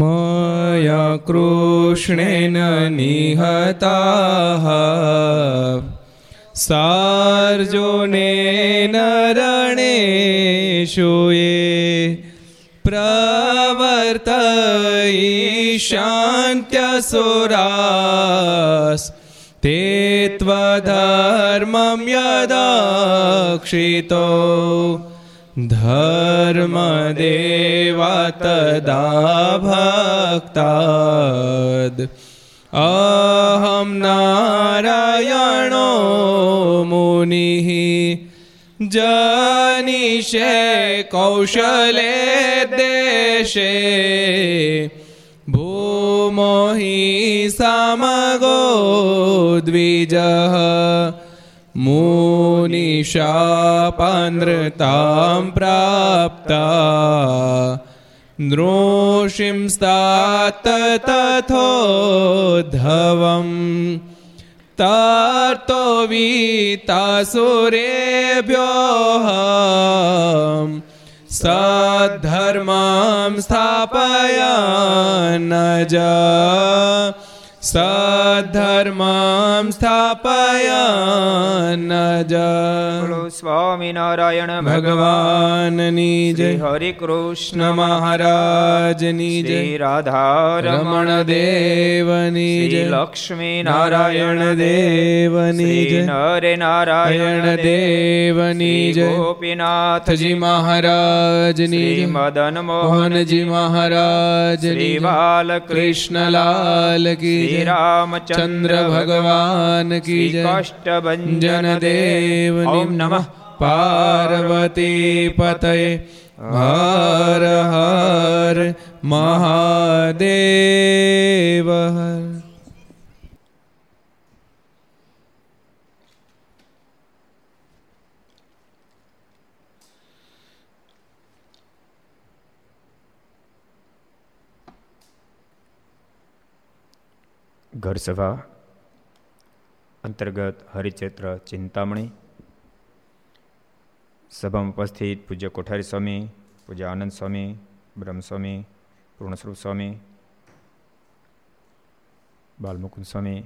मया कृष्णेन निहताः सार्जुनेन रणेषु ये प्रवर्तयिष्यान्त्यसुरास् ते त्वधर्मं यदाक्षितो धर्मदेवा तदा भक्ताद् अहं नारायणो मुनिः जनिषे कौशले देशे भूमो हि समगो द्विजः मुनिशापानृतां प्राप्ता नृषिंस्तात तथोद्धवम् तार्तो वीतासुरेभ्योऽहम् सद्धर्मां स्थापयान् ज સધર્મામ સ્થાપયા જ બોલો સ્વામિનારાયણ ભગવાનની જય હરે કૃષ્ણ મહારાજની જય રાધારમણ રમણ દેવની જય લક્ષ્મી નારાયણ દેવની જય નરે નારાયણ દેવની જય ગોપીનાથજી મહારાજની જય મદન મોહનજી મહારાજ શ્રી જય બાલકૃષ્ણ કૃષ્ણલાલ કી શ્રી જય રામચંદ્ર ચંદ્ર ભગવાન કી શ્રી हर हर महादेव ઓમ નમઃ પાર્વતી પતય હર હર મહાદેવ હર ઘર સભા, અંતર્ગત હરિચેત્ર ચિંતામણી, સભામાં ઉપસ્થિત પૂજ્ય કોઠારી સ્વામી, પૂજ્ય આનંદ સ્વામી બ્રહ્મસ્વામી પૂર્ણસ્વરૂપ સ્વામી, બાલમુકુંદ સ્વામી,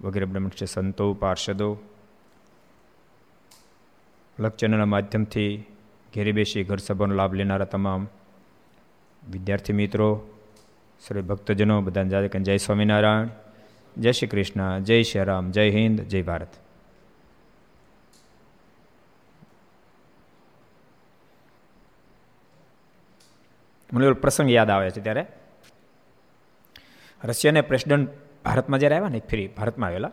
વગેરે બ્રહ્મક્ષ સંતો, પાર્ષદો લક્ષચેનલના માધ્યમથી ઘેરી બેસી ઘર સભાનો લાભ લેનારા તમામ વિદ્યાર્થી મિત્રો સર્વે ભક્તજનો બધાને જાતે જય સ્વામિનારાયણ, જય શ્રી કૃષ્ણ, જય શ્રી રામ, જય હિન્દ, જય ભારત. મને પ્રસંગ યાદ આવે છે ત્યારે. રશિયાના પ્રેસિડન્ટ ભારતમાં જ્યારે આવ્યા ને ફ્રી ભારતમાં આવેલા,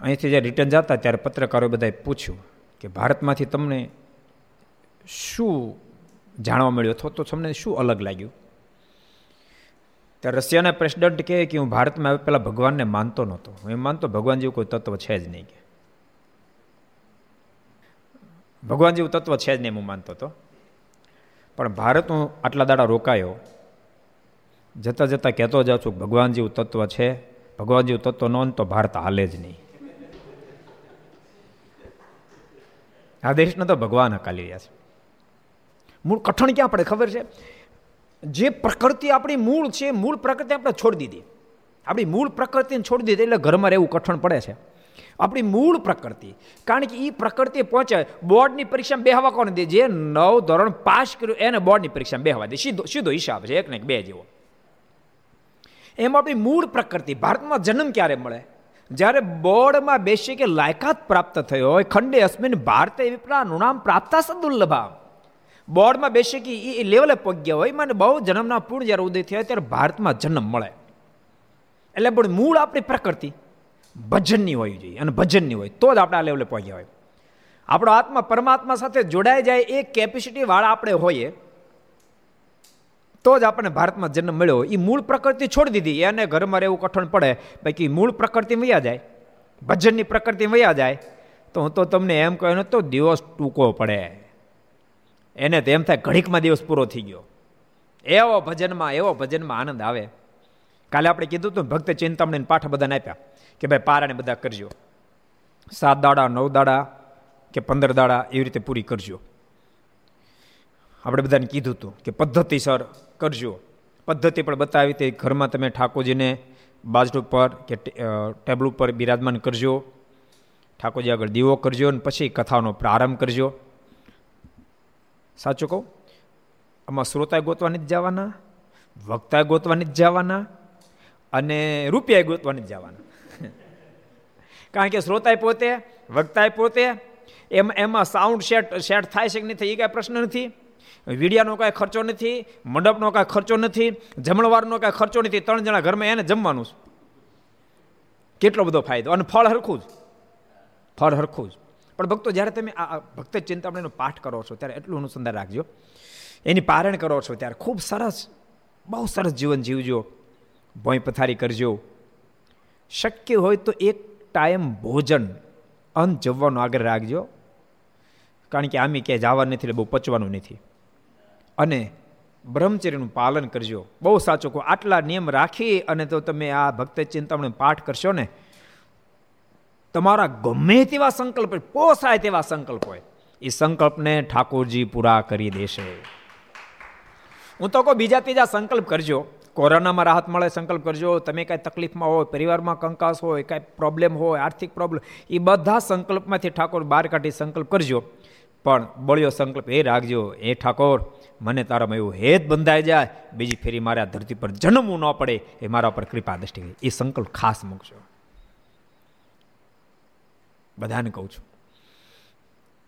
અહીંથી જ્યારે રિટર્ન જતા ત્યારે પત્રકારોએ બધાએ પૂછ્યું કે ભારતમાંથી તમને શું જાણવા મળ્યું? અથવા તો તમને શું અલગ લાગ્યું? ત્યારે રશિયાના પ્રેસિડન્ટ કહે કે હું ભારતમાં આવે પહેલાં ભગવાનને માનતો નહોતો. હું એમ માનતો, ભગવાન જેવું કોઈ તત્વ છે જ નહીં કે. ભગવાન જેવું તત્વ છે જ નહીં હું માનતો હતો. પણ ભારત હું આટલા દાડા રોકાયો. જતાં જતાં કહેતો જાઉં છું, ભગવાન જેવું તત્વ છે, ભગવાન જેવું તત્વ ન તો ભારત હાલે જ નહીં. આ દેશને તો ભગવાન હકાલી રહ્યા છે. મૂળ કઠણ ક્યાં પડે ખબર છે? જે પ્રકૃતિ આપણી મૂળ છે, મૂળ પ્રકૃતિ આપણે છોડી દીધી. આપણી મૂળ પ્રકૃતિને છોડી દીધી એટલે ઘરમાં રહેવું કઠણ પડે છે. આપણી મૂળ પ્રકૃતિ, કારણ કે એ પ્રકૃતિ પહોંચે, બોર્ડની પરીક્ષામાં બેહવા કોને દે? જે નવ ધોરણ પાસ કર્યું, એને બોર્ડની પરીક્ષામાં બેહવા દે. સીધો સીધો હિસાબ છે, એક ને બે જેવો. એમાં આપણી મૂળ પ્રકૃતિ, ભારતમાં જન્મ ક્યારે મળે? જ્યારે બોર્ડમાં બેસી કે લાયકાત પ્રાપ્ત થયો હોય ખંડે અસ્મિન ભારતે વિપ્રા નુણામ પ્રાપ્તા સદુર્લભા બોર્ડમાં બેસી કે એ લેવલે પગ્યા હોય. મને બહુ જન્મના પૂર્ણ જ્યારે ઉદય થયા ત્યારે ભારતમાં જન્મ મળે. એટલે પણ મૂળ આપણી પ્રકૃતિ ભજનની હોવી જોઈએ અને ભજનની હોય તો જ આપણે આ લેવલે પહોંચ્યા હોય. આપણો આત્મા પરમાત્મા સાથે જોડાઈ જાય, એ કેપેસિટી વાળા આપણે હોઈએ, તો જ આપણને ભારતમાં જન્મ મળ્યો એ મૂળ પ્રકૃતિ છોડી દીધી. એને ઘરમાં રહેવું કઠણ પડે. બાકી મૂળ પ્રકૃતિ વયા જાય, ભજનની પ્રકૃતિ વયા જાય, તો હું તો તમને એમ કહ્યું તો દિવસ ટૂંકો પડે. એને તો એમ થાય ઘડીકમાં દિવસ પૂરો થઈ ગયો. એવો ભજનમાં એવો ભજનમાં આનંદ આવે. કાલે આપણે કીધું હતું ભક્ત ચિંતામણીને પાઠ બધાને આપ્યા કે ભાઈ પારાને બધા કરજો. સાત દાડા, નવ દાડા કે પંદર દાડા એવી રીતે પૂરી કરજો. આપણે બધાને કીધું હતું કે પદ્ધતિસર કરજો. પદ્ધતિ પણ બતાવી હતી, ઘરમાં તમે ઠાકોરજીને બાજડ ઉપર કે ટેબલ ઉપર બિરાજમાન કરજો. ઠાકોરજી આગળ દીવો કરજો અને પછી કથાનો પ્રારંભ કરજો. સાચું કહું? આમાં શ્રોતાએ ગોતવાની જ જવાના, વક્તાએ ગોતવાની જ જવાના અને રૂપિયાએ ગોતવાની જ જવાના. કારણ કે શ્રોતાએ પોતે, વક્તાએ પોતે, એમ, એમાં સાઉન્ડ સેટ સેટ થાય છે કે નહીં થાય એ કાંઈ પ્રશ્ન નથી. વીડિયાનો કાંઈ ખર્ચો નથી, મંડપનો કાંઈ ખર્ચો નથી, જમણવારનો કાંઈ ખર્ચો નથી, ત્રણ જણા ઘરમાં એને જમવાનું છે. કેટલો બધો ફાયદો. અને ફળ હરખું જ. ફળ હરખું જ. પણ ભક્તો, જ્યારે તમે આ ભક્ત ચિંતામણીનો પાઠ કરો છો, ત્યારે એટલું અનુસંધાન રાખજો. એની પારણ કરો છો, ત્યારે ખૂબ સરસ, બહુ સરસ જીવન જીવજો. ભોંય પથારી કરજો. શક્ય હોય તો એક ટાઈમ ભોજન, અન્ન જમવાનો આગળ રાખજો. કારણ કે આમી ક્યાંય જવા નથી, એટલે બહુ પચવાનું નથી. અને બ્રહ્મચર્યનું પાલન કરજો. બહુ સાચું કહો, આટલા નિયમ રાખી અને તો તમે આ ભક્ત ચિંતામણી પાઠ કરશો ને તમારા ગમે તેવા સંકલ્પ પોસાય તેવા સંકલ્પ હોય, એ સંકલ્પને ઠાકોરજી પૂરા કરી દેશે. હું તો કહું, બીજા ત્રીજા સંકલ્પ કરજો. કોરોનામાં રાહત મળે સંકલ્પ કરજો. તમે કાંઈ તકલીફમાં હોય, પરિવારમાં કંકાસ હોય, કાંઈ પ્રોબ્લેમ હોય, આર્થિક પ્રોબ્લેમ એ બધા સંકલ્પમાંથી ઠાકોર બહાર કાઢી સંકલ્પ કરજો. પણ બળ્યો સંકલ્પ એ રાખજો એ ઠાકોર, મને તારામાં એવું હેત બંધાઈ જાય, બીજી ફેરી મારે આ ધરતી પર જન્મવું ન પડે, એ મારા પર કૃપા દ્રષ્ટિ એ સંકલ્પ ખાસ મૂકજો. બધાને કહું છું.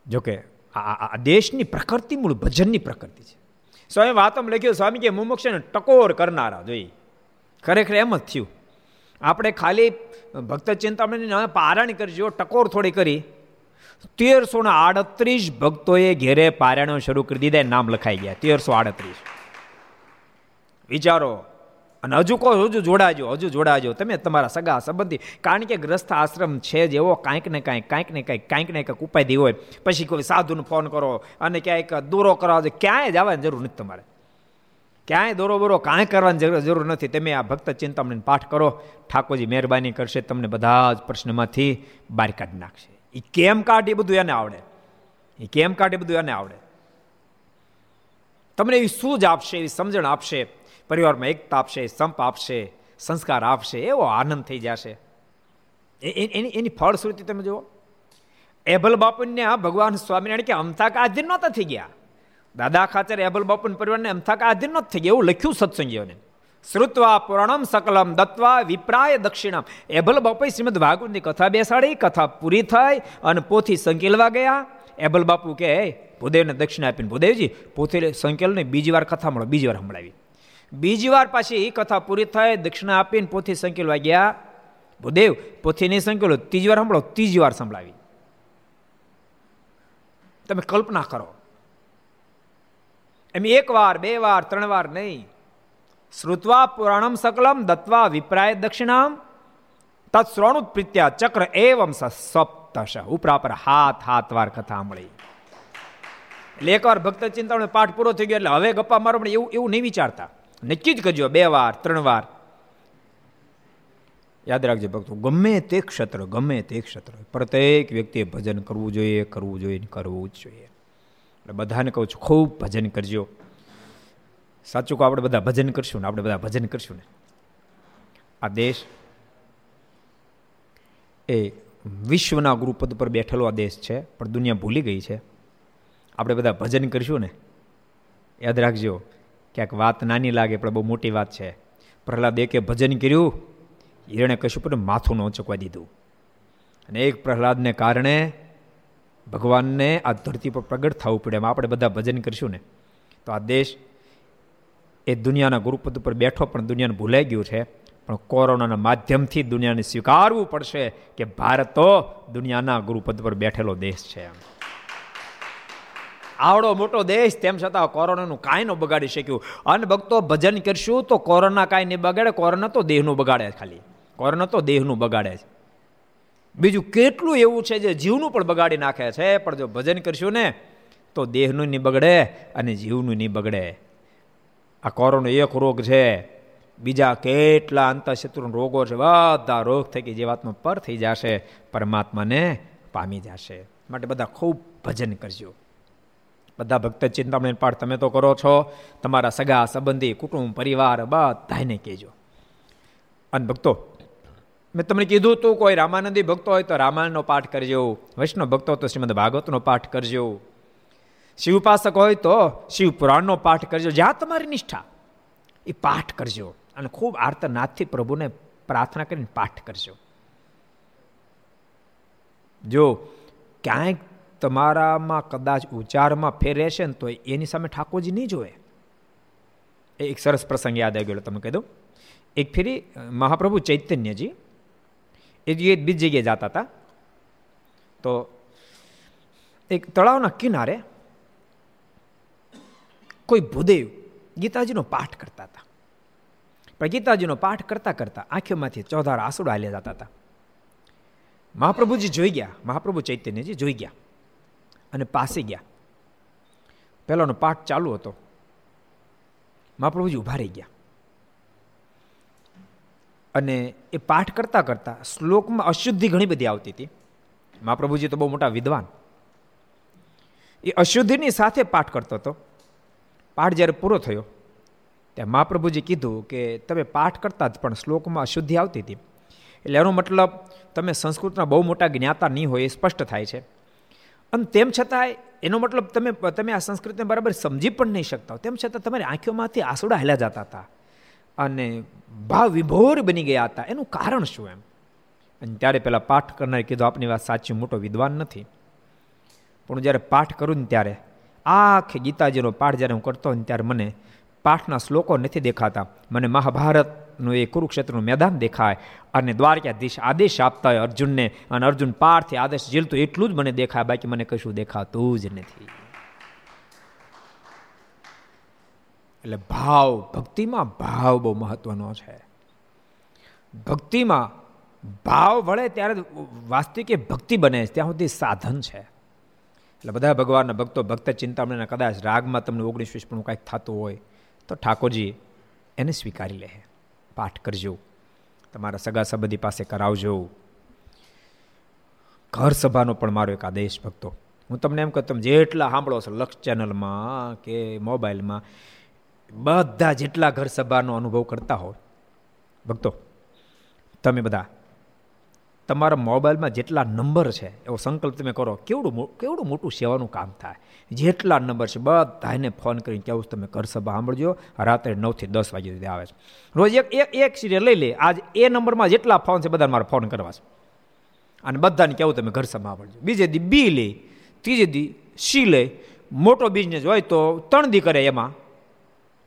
જોકે આ દેશની પ્રકૃતિ મૂળ ભજનની પ્રકૃતિ છે. સ્વામી વાતમ લખ્યું, સ્વામી કે મુમુક્ષને ટકોર કરનારા, જોઈ. ખરેખર એમ જ થયું. આપણે ખાલી ભક્ત ચિંતામણી પારાયણ કરજો ટકોર થોડી કરી, તેરસો ને આડત્રીસ ભક્તોએ ઘેરે પારાયણો શરૂ કરી દીધા નામ લખાઈ ગયા, તેરસો આડત્રીસ. વિચારો અને હજુ કહો હજુ જોડાજો હજુ જોડાજો. તમે તમારા સગા સંબંધી, કારણ કે ગ્રસ્થ આશ્રમ છે જ એવો કાંઈક ને કાંઈક કાંઈક ને કાંઈક કાંઈક ને કાંઈક ઉપાય હોય. પછી કોઈ સાધુને ફોન કરો અને ક્યાંક દોરો કરાવો ક્યાંય જવાની જરૂર નથી તમારે. ક્યાંય દોરો બોરો કાંઈ કરવાની જરૂર નથી. તમે આ ભક્ત ચિંતામણી પાઠ કરો. ઠાકોરજી મહેરબાની કરશે, તમને બધા જ પ્રશ્નમાંથી બહાર કાઢી નાખશે. એ કેમ કાઢી બધું એને આવડે. એ કેમ કાઢી બધું એને આવડે. તમને એવી સૂઝ આપશે એવી સમજણ આપશે. પરિવારમાં એકતા આપશે સંપ આપશે, સંસ્કાર આપશે, એવો આનંદ થઈ જશે. એની એની ફળશ્રુતિ તમે જુઓ. એબલ બાપુને ભગવાન સ્વામિનારાયણ કે અમથાક આધીન નહોતા થઈ ગયા. દાદા ખાચર એબલ બાપુન પરિવારને અમથાક આધીન નહોતા થઈ ગયા એવું લખ્યું સત્સંગીઓને. શ્રુત્વા પુરાણમ સકલમ દત્વા વિપ્રાય દક્ષિણમ. એબલ બાપુ શ્રીમદ ભાગવતની કથા બેસાડી, કથા પૂરી થઈ અને પોથી સંકેલવા ગયા. એબલ બાપુ કે ભૂદેવને દક્ષિણા આપીને ભૂદેવજી, પોથી સંકેલને બીજી વાર કથા મળો, બીજી વાર સંભળાવી. બીજી વાર પાછી એ કથા પૂરી થાય, દક્ષિણા આપીને પોથી સંકેલવા ગયા ભૂદેવ, પોથી નહીં સંકેલો, ત્રીજી વાર સાંભળો, ત્રીજી વાર સંભળાવી. તમે કલ્પના કરો. એમ એક વાર, બે વાર, ત્રણ વાર નહીં. શ્રુત્વા પુરાણમ સકલમ દત્વા વિપ્રાય દક્ષિણામ. તત્શ્રોણુત પ્રીત્યા ચક્ર એવમ સપ્તશ. ઉપરાપર હાથ હાથ વાર કથા મળી એટલે એકવાર ભક્ત ચિંતામણી પાઠ પૂરો થઈ ગયો, એટલે હવે ગપ્પા મારો, પણ એવું એવું નહીં વિચારતા. નક્કી જ કરજો, બે વાર, ત્રણ વાર. યાદ રાખજો ભક્તો, ગમે તે ક્ષેત્ર, ગમે તે ક્ષેત્ર, પ્રત્યેક વ્યક્તિએ ભજન કરવું જોઈએ કરવું જોઈએ કરવું જ જોઈએ. એટલે બધાને કહું છું, ખૂબ ભજન કરજો. સાચું કહો, આપણે બધા ભજન કરશું ને, આપણે બધા ભજન કરશું ને. આ દેશ એ વિશ્વના ગુરુપદ પર બેઠેલો આ દેશ છે, પણ દુનિયા ભૂલી ગઈ છે. આપણે બધા ભજન કરશું ને. યાદ રાખજો ક્યાંક વાત નાની લાગે, પણ બહુ મોટી વાત છે. પ્રહલાદ એકે ભજન કર્યું? હિરણે કશું પણ માથું ન ચૂકવા દીધું. અને એક પ્રહલાદને કારણે ભગવાનને આ ધરતી પર પ્રગટ થવું પડે એમ આપણે બધા ભજન કરીશું ને. તો આ દેશ એ દુનિયાના ગુરુપદ ઉપર બેઠો, પણ દુનિયાને ભૂલાઈ ગયું છે. પણ કોરોનાના માધ્યમથી દુનિયાને સ્વીકારવું પડશે કે ભારત તો દુનિયાના ગુરુપદ પર બેઠેલો દેશ છે એમ. આવડો મોટો દેશ, તેમ છતાં કોરોનાનું કાંઈ ન બગાડી શક્યું. અને ભક્તો, ભજન કરશું તો કોરોના કાંઈ નહીં બગાડે, કોરોના તો દેહનું બગાડે ખાલી. કોરોના તો દેહનું બગાડે છે. બીજું કેટલું એવું છે જે જીવનું પણ બગાડી નાખે છે, પણ જો ભજન કરશું ને, તો દેહનું નહીં બગડે અને જીવનું નહીં બગડે. આ કોરોનો એક રોગ છે. બીજા કેટલા અંતઃશત્રુ રોગો છે, બધા રોગ થઈ ગઈ જીવાત્મા પર થઈ જશે, પરમાત્માને પામી જશે. માટે બધા ખૂબ ભજન કરજો. બધા ભક્ત ચિંતામણી પાઠ તમે તો કરો છો. તમારા સગા, સંબંધી, કુટુંબ, પરિવાર બધાને કહેજો. અને ભક્તો, મેં તમને કીધું તું, કોઈ રામાનંદી ભક્તો હોય તો રામાયણનો પાઠ કરજો. વૈષ્ણવ ભક્તો તો શ્રીમદ ભાગવતનો પાઠ કરજો. શિવ ઉપાસક હોય તો શિવ પુરાણનો પાઠ કરજો. જ્યાં તમારી નિષ્ઠા, એ પાઠ કરજો. અને ખૂબ આર્તનાથથી પ્રભુને પ્રાર્થના કરીને પાઠ કરજો. જો ક્યાંક તમારામાં કદાચ ઉચ્ચારમાં ફેર રહેશે ને તો એની સામે ઠાકોરજી નહીં જોવે એક સરસ પ્રસંગ યાદ આવી ગયો તમે કહી એક ફેરી મહાપ્રભુ ચૈતન્યજી, એ બીજી જગ્યાએ જતા હતા, તો એક તળાવના કિનારે કોઈ ભૂદેવ ગીતાજીનો પાઠ કરતા હતા. પણ ગીતાજીનો પાઠ કરતા કરતા આંખોમાંથી ચોધાર આંસુડા હાલ્યા જતા હતા. મહાપ્રભુજી જોઈ ગયા, મહાપ્રભુ ચૈતન્યજી જોઈ ગયા. અને પાસે ગયા. પહેલોનો પાઠ ચાલુ હતો. મહાપ્રભુજી ઊભા રહી ગયા. અને એ પાઠ કરતાં કરતાં શ્લોકમાં અશુદ્ધિ ઘણી બધી આવતી હતી. મહાપ્રભુજી તો બહુ મોટા વિદ્વાન. એ અશુદ્ધિની સાથે પાઠ કરતો હતો. પાઠ જ્યારે પૂરો થયો, ત્યાં મહાપ્રભુજી કીધું કે તમે પાઠ કરતા જ પણ શ્લોકમાં અશુદ્ધિ આવતી હતી. એટલે એનો મતલબ તમે સંસ્કૃતના બહુ મોટા જ્ઞાતા નહીં હોય એ સ્પષ્ટ થાય છે. અને તેમ છતાંય એનો મતલબ તમે તમે આ સંસ્કૃતને બરાબર સમજી પણ નહીં શકતા તેમ છતાં તમારી આંખોમાંથી આંસુડા હેલા જતા હતા અને ભાવ વિભોર બની ગયા હતા. એનું કારણ શું એમ? અને ત્યારે પેલા પાઠ કરનારે કીધું, આપની વાત સાચી, મોટો વિદ્વાન નથી. પણ હું જ્યારે પાઠ કરું ને ત્યારે આખે ગીતાજીનો પાઠ જ્યારે હું કરતો ને ત્યારે મને પાઠના શ્લોકો નથી દેખાતા. મને મહાભારતનું એ કુરુક્ષેત્રનું મેદાન દેખાય અને દ્વારકાધીશ આદેશ આપતા હોય અર્જુનને અને અર્જુન પારથી આદેશ ઝીલતું એટલું જ મને દેખાય, બાકી મને કશું દેખાતું જ નથી. એટલે ભાવ, ભક્તિમાં ભાવ બહુ મહત્વનો છે. ભક્તિમાં ભાવ વળે ત્યારે વાસ્તવિક ભક્તિ બને છે, ત્યાં સુધી સાધન છે. એટલે બધા ભગવાનના ભક્તો ભક્ત ચિંતામણીના કદાચ રાગમાં તમને ઓગણીસ વીસ પણ કાંઈક થતું હોય તો ઠાકોરજી એને સ્વીકારી લે પાઠ કરજો. તમારા સગા સંબંધી પાસે કરાવજો. ઘર સભાનો પણ મારો એક આદેશ, ભક્તો. હું તમને એમ કહું, તમે જેટલા સાંભળો છો, લક્ષ ચેનલમાં કે મોબાઈલમાં, બધા જેટલા ઘર સભાનો અનુભવ કરતા હો, ભક્તો, તમે બધા તમારા મોબાઈલમાં જેટલા નંબર છે, એવો સંકલ્પ તમે કરો, કેવડું કેવડું મોટું સેવાનું કામ થાય? જેટલા નંબર છે બધાને ફોન કરીને કેવું તમે ઘર સભા સાંભળજો, રાત્રે નવથી દસ વાગે સુધી આવે છે. રોજ એક એક એક સિરિયલ લઈ લે, આજ એ નંબરમાં જેટલા ફોન છે બધા મારે ફોન કરવા છે. અને બધાને કેવું તમે ઘર સભા સાંભળજો. બીજે દી બી લે, ત્રીજે દી સી લે, મોટો બિઝનેસ હોય તો ત્રણ દી કરે એમાં,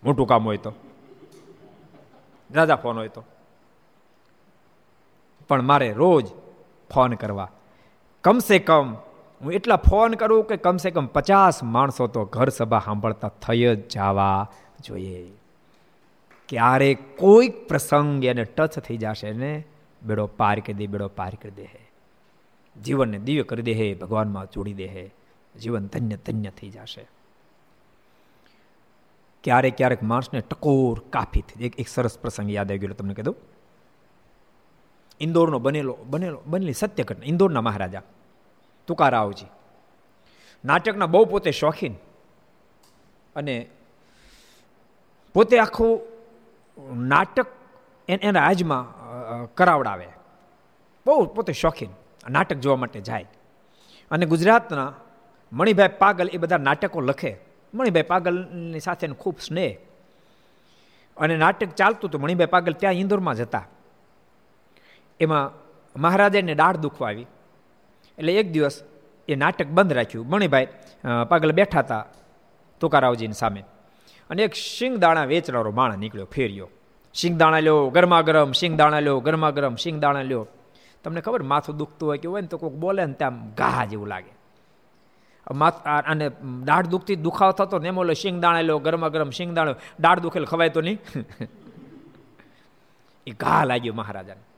મોટું કામ હોય તો. દાદા ફોન હોય તો. પણ મારે રોજ ફોન કરવા. કમસે કમ હું એટલા ફોન કરું કે કમસે કમ પચાસ માણસો તો ઘર સભા સાંભળતા થઈ જ જવા જોઈએ. ક્યારે કોઈક પ્રસંગ એને ટચ થઈ જશે ને બેડો પાર કરી દે, બેડો પાર કરી દે જીવનને દિવ્ય કરી દે ભગવાનમાં જોડી દે જીવન ધન્ય ધન્ય થઈ જશે. ક્યારેક ક્યારેક માણસને ટકોર કાફી થઈ એક સરસ પ્રસંગ યાદ આવી ગયો તમને કહી ઇન્દોરનો બનેલો બનેલો, બનેલી સત્ય ઘટના ઇન્દોરના મહારાજા, તુકારાવજી. નાટકના બહુ પોતે શોખીન અને પોતે આખું નાટક એના રાજમાં કરાવડાવે. બહુ પોતે શોખીન નાટક જોવા માટે જાય. અને ગુજરાતના મણિભાઈ પાગલ એ બધા નાટકો લખે. મણિભાઈ પાગલની સાથે ખૂબ સ્નેહ. અને નાટક ચાલતું હતું મણિભાઈ પાગલ ત્યાં ઇન્દોરમાં જતા એમાં મહારાજાને દાઢ દુખવા આવી એટલે એક દિવસ એ નાટક બંધ રાખ્યું. મણિભાઈ પાગલ બેઠા હતા તુકારાવજીની સામે. અને એક શિંગદાણા વેચનારો માણસ નીકળ્યો, ફેર્યો. શિંગદાણા લ્યો ગરમા ગરમ શિંગદાણા લ્યો ગરમા ગરમ શિંગદાણા લ્યો. તમને ખબર માથું દુખતું હોય કે હોય ને તો કોઈક બોલે ને ત્યાં ઘા જેવું લાગે. અને દાઢ દુખતી દુખાવ થતો ને એમ ઓલો શિંગદાણા લ્યો ગરમા ગરમ શિંગદાણો દાઢ દુખેલ ખવાય તો નહીં. એ ઘા લાગ્યો મહારાજાને.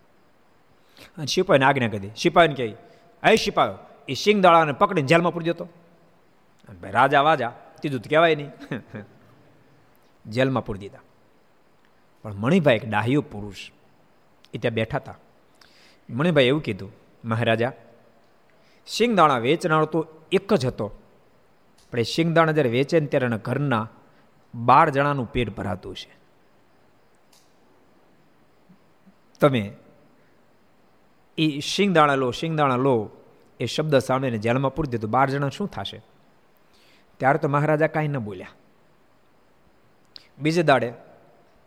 અને સિપાહીને આજ્ઞા કરી સિપાહીને કહી એ સિપાયો એ સિંગદાળાને પકડીને જેલમાં પૂરી જતો ભાઈ રાજા વાજા તીધું તો કહેવાય નહીં. જેલમાં પૂરી દીધા. પણ મણિભાઈ એક ડાહ્યો પુરુષ, એ ત્યાં બેઠા હતા. મણિભાઈ એવું કીધું, મહારાજા, સિંગદાણા વેચનારો તો એક જ હતો. પણ એ સિંગદાણા જ્યારે વેચે ને ત્યારે એના ઘરના બાર જણાનું પેટ ભરાતું છે. તમે એ શિંગદાણા લો શિંગદાણા લો એ શબ્દ સાંભળીને જેલમાં પૂરી દીધું. બાર જણા શું થશે? ત્યારે તો મહારાજા કાંઈ ન બોલ્યા. બીજે દાડે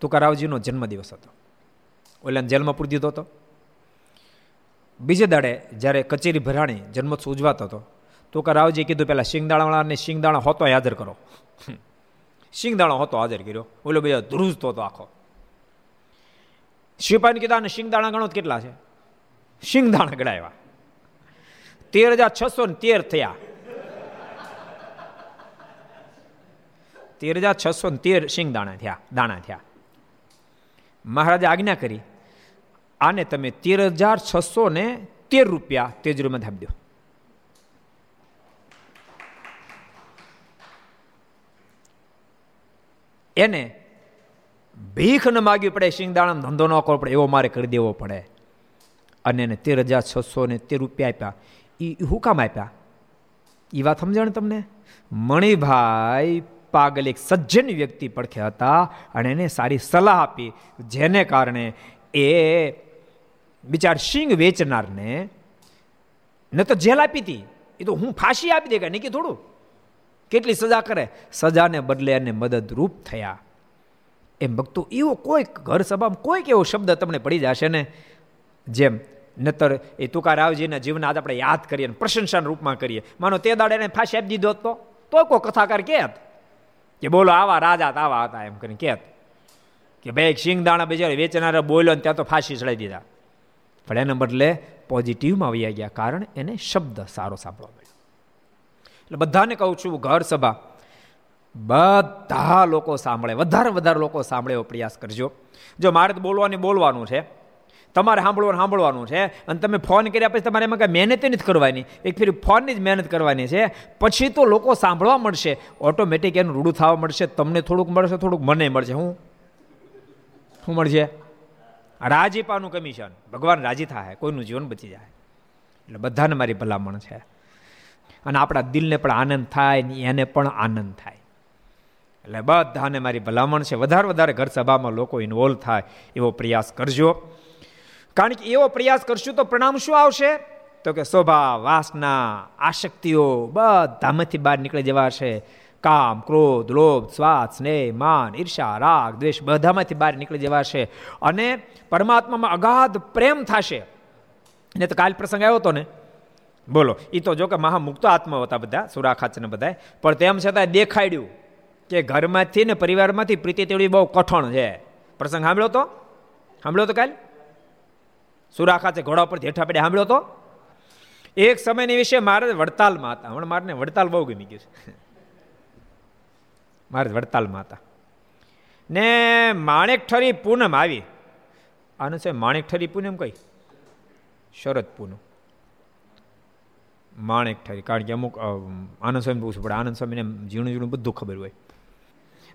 તુકારાવજીનો જન્મદિવસ હતો. ઓલા જેલમાં પૂરી દીધો હતો. બીજે દાડે જ્યારે કચેરી ભરાણી જન્મોત્સવ ઉજવાતો હતો તુકારાવજી કીધું પહેલાં શિંગદાણાવાળાને શિંગદાણા હોતો હાજર કરો. શિંગદાણો હોતો હાજર કર્યો. ઓલો બીજા ધ્રુજતો હતો આખો. શિપાઈને કીધા અને શિંગદાણા ગણો કેટલા છે? શિંગદાણા ગળાવ્યા તેર હજાર છસો ને તેર થયા. તેર હજાર છસો ને તેર સિંગ દાણા થયા દાણા થયા. મહારાજે આજ્ઞા કરી, આને તમે તેર હજાર છસો ને તેર રૂપિયા તેજરૂમાં ધાપ દો. એને ભીખ ન માગવી પડે શિંગદાણા ધંધો ન કરવો પડે, એવો મારે કરી દેવો પડે. અને એને તેર હજાર છસો ને તેર રૂપિયા આપ્યા. એ હું કામ આપ્યા? એ વાત સમજણ તમને? મણિભાઈ પાગલ એક સજ્જન વ્યક્તિ પડખે હતા અને એને સારી સલાહ આપી. જેને કારણે એ બિચાર સિંગ વેચનારને ન તો જેલ આપી હતી એ તો હું ફાંસી આપી દે કે નહીં કે થોડું? કેટલી સજા કરે? સજાને બદલે એને મદદરૂપ થયા. એમ ભક્તો એવો કોઈક ઘર સભામાં કોઈક એવો શબ્દ તમને પડી જશે ને જેમ, નતર એ તુકારાવજીના જીવન આજ આપણે યાદ કરીએ અને પ્રશંસાના રૂપમાં કરીએ. માનો તે દાડે એને ફાંસી આપી દીધો તો? તો કોઈ કથાકાર કે કે બોલો આવા રાજા આવા હતા એમ કરીને કહેત કે ભાઈ સિંગ દાણા બજાર વેચનારા બોલ્યો ને ત્યાં તો ફાંસી ચડાવી દીધા. પણ એના બદલે પોઝિટિવમાં આવી ગયા કારણ એને શબ્દ સારો સાંભળવા મળ્યો. એટલે બધાને કહું છું, ઘર સભા, બધા લોકો સાંભળે, વધારે વધારે લોકો સાંભળે એવો પ્રયાસ કરજો. જો મારે તો બોલવાની બોલવાનું છે તમારે સાંભળવાનું સાંભળવાનું છે. અને તમે ફોન કર્યા પછી તમારે એમાં કાંઈ મહેનત નથી કરવાની. એક ફેરી ફોનની જ મહેનત કરવાની છે. પછી તો લોકો સાંભળવા મળશે. ઓટોમેટિક એનું રૂડું થવા મળશે. તમને થોડુંક મળશે, થોડુંક મને મળશે. હું? શું મળશે? રાજીપાનું કમિશન ભગવાન રાજી થાય. કોઈનું જીવન બચી જાય. એટલે બધાને મારી ભલામણ છે. અને આપણા દિલને પણ આનંદ થાય એને પણ આનંદ થાય. એટલે બધાને મારી ભલામણ છે. વધારે વધારે ઘર સભામાં લોકો ઇન્વોલ્વ થાય એવો પ્રયાસ કરજો. કારણ કે એવો પ્રયાસ કરશું તો પ્રણામ શું આવશે? તો કે શોભા, વાસના, આશક્તિઓ બધામાંથી બહાર નીકળી જવા છે. કામ, ક્રોધ, લોભ સ્વાદ સ્નેહ, માન, ઈર્ષા, રાગ, દ્વેષ બધામાંથી બહાર નીકળી જવા છે. અને પરમાત્મામાં અગાધ પ્રેમ થશે. ને તો કાલ પ્રસંગ આવ્યો હતો ને? બોલો એ તો જો કે મહામુક્ત આત્મા હતા બધા સુરાખાચને બધા પણ તેમ છતાં દેખાડ્યું કે ઘરમાંથી ને પરિવારમાંથી પ્રીતિ તેવડી બહુ કઠણ છે. પ્રસંગ સાંભળ્યો તો સાંભળ્યો તો કાલ? સુરાખા છે ઘોડા પરથી હેઠા પડે સાંભળ્યો તો? એક સમયની વિશે મારે વડતાલમાં હતા. હમણાં મારે વડતાલ બહુ ગમી ગયું છે. મારે વડતાલમાં હતા. ને માણેક ઠરી પૂનમ આવી. આનું છે માણેક ઠરી પૂનમ કઈ? શરદ પૂનમ. માણેક ઠરી. કારણ કે અમુક આનંદ સ્વામી પૂછવું પડે. આનંદ સ્વામીને ઝીણું ઝીણું બધું ખબર હોય.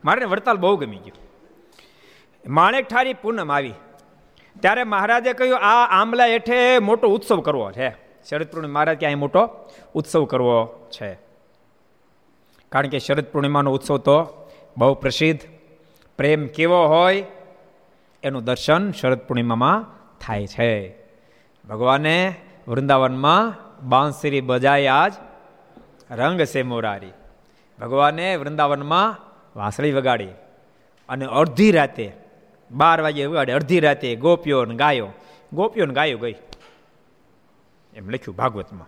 મારે વડતાલ બહુ ગમી ગયું. માણેક ઠારી પૂનમ આવી. ત્યારે મહારાજે કહ્યું, આ આંબલા હેઠે મોટો ઉત્સવ કરવો છે. શરદ પૂર્ણિમા, મહારાજ ક્યાંય મોટો ઉત્સવ કરવો છે. કારણ કે શરદ પૂર્ણિમાનો ઉત્સવ તો બહુ પ્રસિદ્ધ. પ્રેમ કેવો હોય એનું દર્શન શરદ પૂર્ણિમામાં થાય છે. ભગવાને વૃંદાવનમાં બાંસરી બજાય આજ રંગ છે મોરારી. ભગવાને વૃંદાવનમાં વાંસળી વગાડી અને અડધી રાતે બાર વાગે ઉગાડે અડધી રાતે ગોપીઓ ને ગાયો. ગોપીઓ ને ગાયો ગઈ. એમ લખ્યું ભાગવતમાં.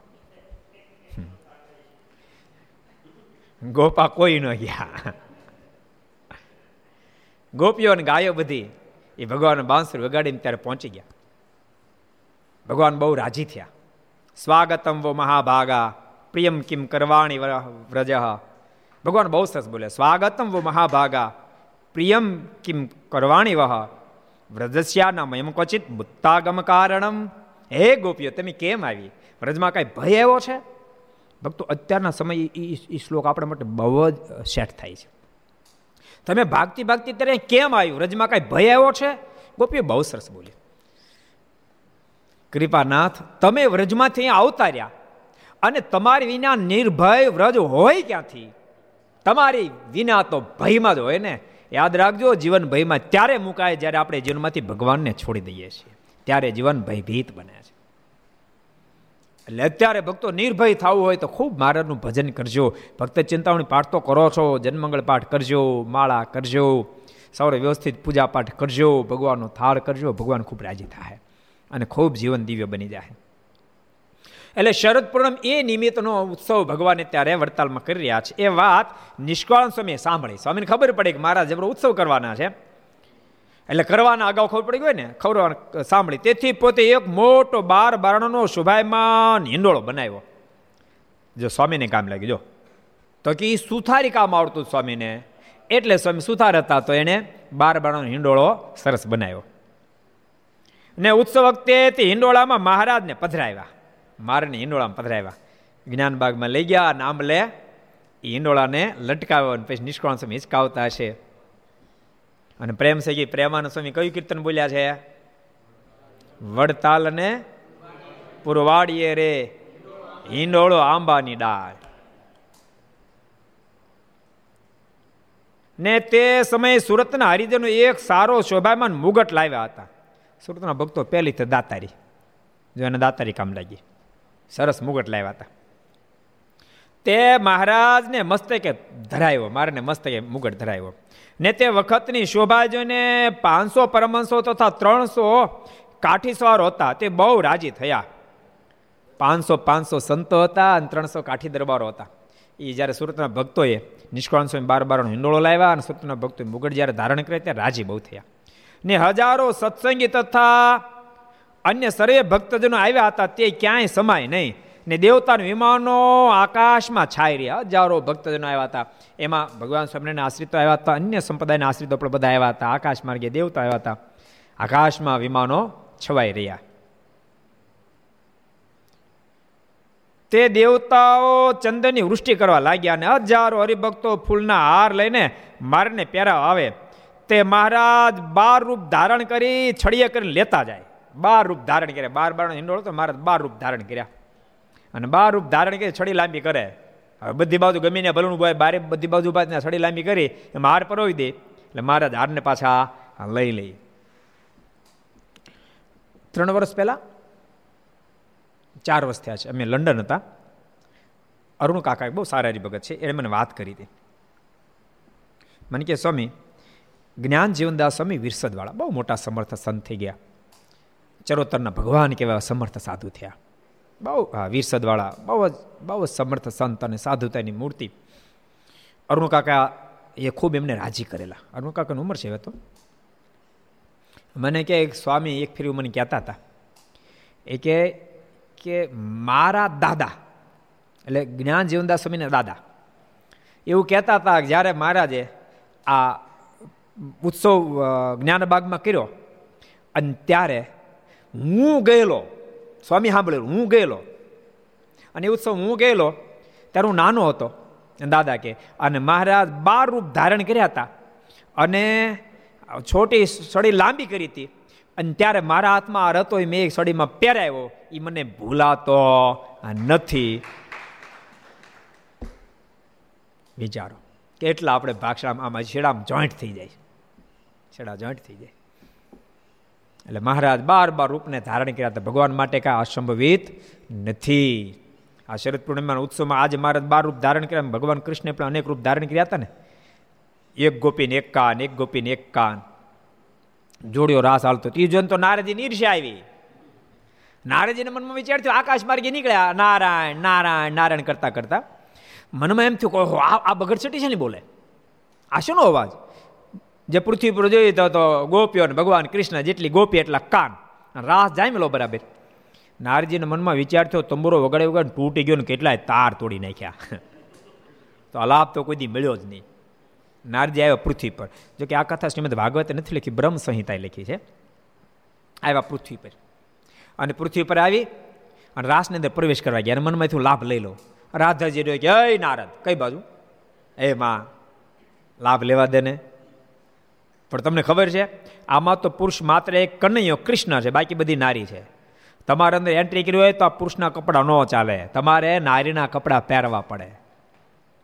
ગોપા કોઈ ન ગયા. ગોપીઓ ને ગાયો બધી. એ ભગવાન બાંસુર વગાડીને ત્યારે પહોંચી ગયા. ભગવાન બહુ રાજી થયા. સ્વાગતમ વો મહાભાગા, પ્રિયમ કિમ કરવાણી વ્રજ. ભગવાન બહુ સરસ બોલે સ્વાગતમ વો મહાભાગા, પ્રિયમ કિમ કરવાણી વહ વ્રજસ્યાના મયમ ક્વચિત મુત્તાગમ કારણમ હે ગોપીઓ તમે કેમ આવી વ્રજમાં કાંઈ ભય એવો છે ભક્તો અત્યારના સમય એ શ્લોક આપણા માટે બહુ જ સેટ થાય છે તમે ભાગતી ભાગતી ત્યારે કેમ આવ્યું વ્રજમાં કાંઈ ભય એવો છે ગોપીઓ બહુ સરસ બોલી કૃપાનાથ તમે વ્રજમાંથી અહીંયા આવતા રહ્યા અને તમારી વિના નિર્ભય વ્રજ હોય ક્યાંથી? તમારી વિના તો ભયમાં જ હોય ને? યાદ રાખજો જીવન ભયમાં ત્યારે મુકાય જ્યારે આપણે જીવનમાંથી ભગવાનને છોડી દઈએ છીએ. ત્યારે જીવન ભયભીત બને છે. એટલે અત્યારે ભક્તો નિર્ભય થવું હોય તો ખૂબ મહારાજનું ભજન કરજો. ભક્ત ચિંતામણી પાઠ તો કરો છો, જન્મંગળ પાઠ કરજો, માળા કરજો, સૌરે વ્યવસ્થિત પૂજા પાઠ કરજો, ભગવાનનો થાળ કરજો, ભગવાન ખૂબ રાજી થાય અને ખૂબ જીવન દિવ્ય બની જાય. એટલે શરદ પૂર્ણમ એ નિમિત્તનો ઉત્સવ ભગવાને ત્યારે વડતાલમાં કરી રહ્યા છે. એ વાત નિષ્કાળ સ્વામીએ સાંભળી. સ્વામીને ખબર પડે કે મારા જબરો ઉત્સવ કરવાના છે. એટલે કરવાના અગાઉ ખબર પડી ગઈ ને? ખબર સાંભળી. તેથી પોતે એક મોટો બાર બારણનો શુભાયમાન હિંડોળો બનાવ્યો. જો સ્વામીને કામ લાગી જો. તો કે એ સુથારી કામ આવડતું સ્વામીને. એટલે સ્વામી સુથાર હતા તો એણે બાર બારણનો હિંડોળો સરસ બનાવ્યો. ને ઉત્સવ વખતે તે હિંડોળામાં મહારાજને પધરાવ્યા. મારને હિંડોળામાં પધરાવ્યા. જ્ઞાનબાગમાં લઈ ગયા નામ લે એ હિંડોળાને લટકાવ્યો અને પછી નિષ્કોણ સ્વામી હિચકાવતા હશે. અને પ્રેમ સગી પ્રેમાનંદ સ્વામી કયું કીર્તન બોલ્યા છે? વડતાલ ને પુરવાડીએ રે, હિંડોળો આંબાની ડાળ. ને તે સમયે સુરતના હરિજનો એક સારો શોભાયમાન મુગટ લાવ્યા હતા. સુરતના ભક્તો પહેલી તો દાતારી. જો એને દાતારી કામ લાગી. સરસ મુગટ લાવ્યા હતા. તે મહારાજને મસ્તકે ધરાયો મારે મસ્તકે મુગટ ધરાયો ને તે વખતની શોભા જોઈને પાંચસો પરમંશો તથા ત્રણસો કાઠી હતા તે બહુ રાજી થયા. પાંચસો પાંચસો સંતો હતા અને ત્રણસો કાઠી દરબારો હતા. એ જ્યારે સુરતના ભક્તોએ નિષ્કાળ સ્વામી બાર બારનો હિંડોળો લાવ્યા અને સુરતના ભક્તોએ મુગટ જ્યારે ધારણ કરે ત્યારે રાજી બહુ થયા. ને હજારો સત્સંગી તથા અન્ય સર્વે ભક્તજનો આવ્યા હતા તે ક્યાંય સમાય નહીં. ને દેવતાના વિમાનો આકાશમાં છાઈ રહ્યા. હજારો ભક્તજનો આવ્યા હતા. એમાં ભગવાન સ્વામિનારાયણ આશ્રિતો આવ્યા હતા. અન્ય સંપ્રદાયના આશ્રિતો પણ બધા આવ્યા હતા. આકાશ માર્ગે દેવતા આવ્યા હતા. આકાશમાં વિમાનો છવાઈ રહ્યા. તે દેવતાઓ ચંદનની વૃષ્ટિ કરવા લાગ્યા અને હજારો હરિભક્તો ફૂલના હાર લઈને મારને પહેરાવ આવે. તે મહારાજ બાર રૂપ ધારણ કરી છડીએ કરીને લેતા જાય. બાર રૂપ ધારણ કર્યા. બાર બાર હિંડોળો તો મહારાજ બાર રૂપ ધારણ કર્યા. અને બાર રૂપ ધારણ કરી છડી લાંબી કરે. હવે બધી બાજુ ગમીને ભલનું બોય બારે બધી બાજુ બાજુ છડી લાંબી કરી, એમાં હાર પરોવી દે. એટલે મહારાજ હારને પાછા લઈ લઈ. ત્રણ વર્ષ પહેલાં, ચાર વર્ષ થયા છે. અમે લંડન હતા. અરુણ કાકા બહુ સારા હરિભગત છે, એણે મને વાત કરી હતી. મને કે સ્વામી, જ્ઞાન જીવનદાસ સ્વામી વિરસદવાળા, બહુ મોટા સમર્થ સંત થઈ ગયા. ચરોતરના ભગવાન કેવા સમર્થ સાધુ થયા. બહુ હા વીરસદવાળા, બહુ જ બહુ જ સમર્થ સંત અને સાધુતાની મૂર્તિ. અરુણકાકા એ ખૂબ એમને રાજી કરેલા. અરુણકાકાની ઉંમર છે હવે તો? મને કે એક સ્વામી એક ફેરી મને કહેતા હતા. એ કે કે મારા દાદા, એટલે જ્ઞાન જીવનદાસ સ્વામીના દાદા, એવું કહેતા હતા જ્યારે મહારાજે આ ઉત્સવ જ્ઞાનબાગમાં કર્યો, અને ત્યારે હું ગયેલો. સ્વામી સાંભળેલું, હું ગયેલો. અને એ ઉત્સવ હું ગયેલો, ત્યારે હું નાનો હતો. દાદા કે, અને મહારાજ બાર રૂપ ધારણ કર્યા હતા. અને છોટી સડી લાંબી કરી હતી. અને ત્યારે મારા હાથમાં આ રતો મેં એક સડીમાં પહેરાવ્યો. એ મને ભૂલાતો નથી. વિચારો. કેટલા આપણે ભાક્ષામાં આમાં છેડામાં જોઈન્ટ થઈ જાય છેડા જોઈન્ટ થઈ જાય. એટલે મહારાજ બાર બાર રૂપને ધારણ કર્યા હતા. ભગવાન માટે કાંઈ અસંભવિત નથી. આ શરદ પૂર્ણિમાના ઉત્સવમાં આજે મહારાજ બાર રૂપ ધારણ કર્યા ભગવાન કૃષ્ણે પણ અનેક રૂપ ધારણ કર્યા હતા ને. એક ગોપીને એક કાન, એક ગોપીને એક કાન. જોડ્યો રાસ હાલતો. ત્રીજો તો નારદજી ઈર્ષ્યા આવી. નારદીના મનમાં વિચાર થયો, આકાશ માર્ગે નીકળ્યા. નારાયણ નારાયણ નારાયણ કરતા કરતા મનમાં એમ થયું કહો આ બગડછટી છે ને બોલે? આ શેનો અવાજ? જે પૃથ્વી પર જોઈએ તો તો ગોપીઓ અને ભગવાન કૃષ્ણ જેટલી ગોપી એટલા કાન. રાસ જામેલો બરાબર. નારજીના મનમાં વિચાર થયો, તંબુરો વગાડે વગાડે તૂટી ગયો ને કેટલાય તાર તોડી નાખ્યા. તો અલાપ તો કોઈ દી મળ્યો જ નહીં. નારજી આવ્યા પૃથ્વી પર. જો કે આ કથા શ્રીમદ ભાગવતે નથી લખી, બ્રહ્મ સંહિતાએ લખી છે. આવ્યા પૃથ્વી પર. અને પૃથ્વી પર આવી અને રાસની અંદર પ્રવેશ કરવા ગયા અને મનમાંથી લાભ લઈ લો રાધાજી કે અય નારદ, કઈ બાજુ? એ માં, લાભ લેવા દે ને. પણ તમને ખબર છે, આમાં તો પુરુષ માત્ર એક કનૈયો કૃષ્ણ છે, બાકી બધી નારી છે. તમારે અંદર એન્ટ્રી કરી હોય તો આ પુરુષના કપડાં ન ચાલે. તમારે નારીના કપડાં પહેરવા પડે.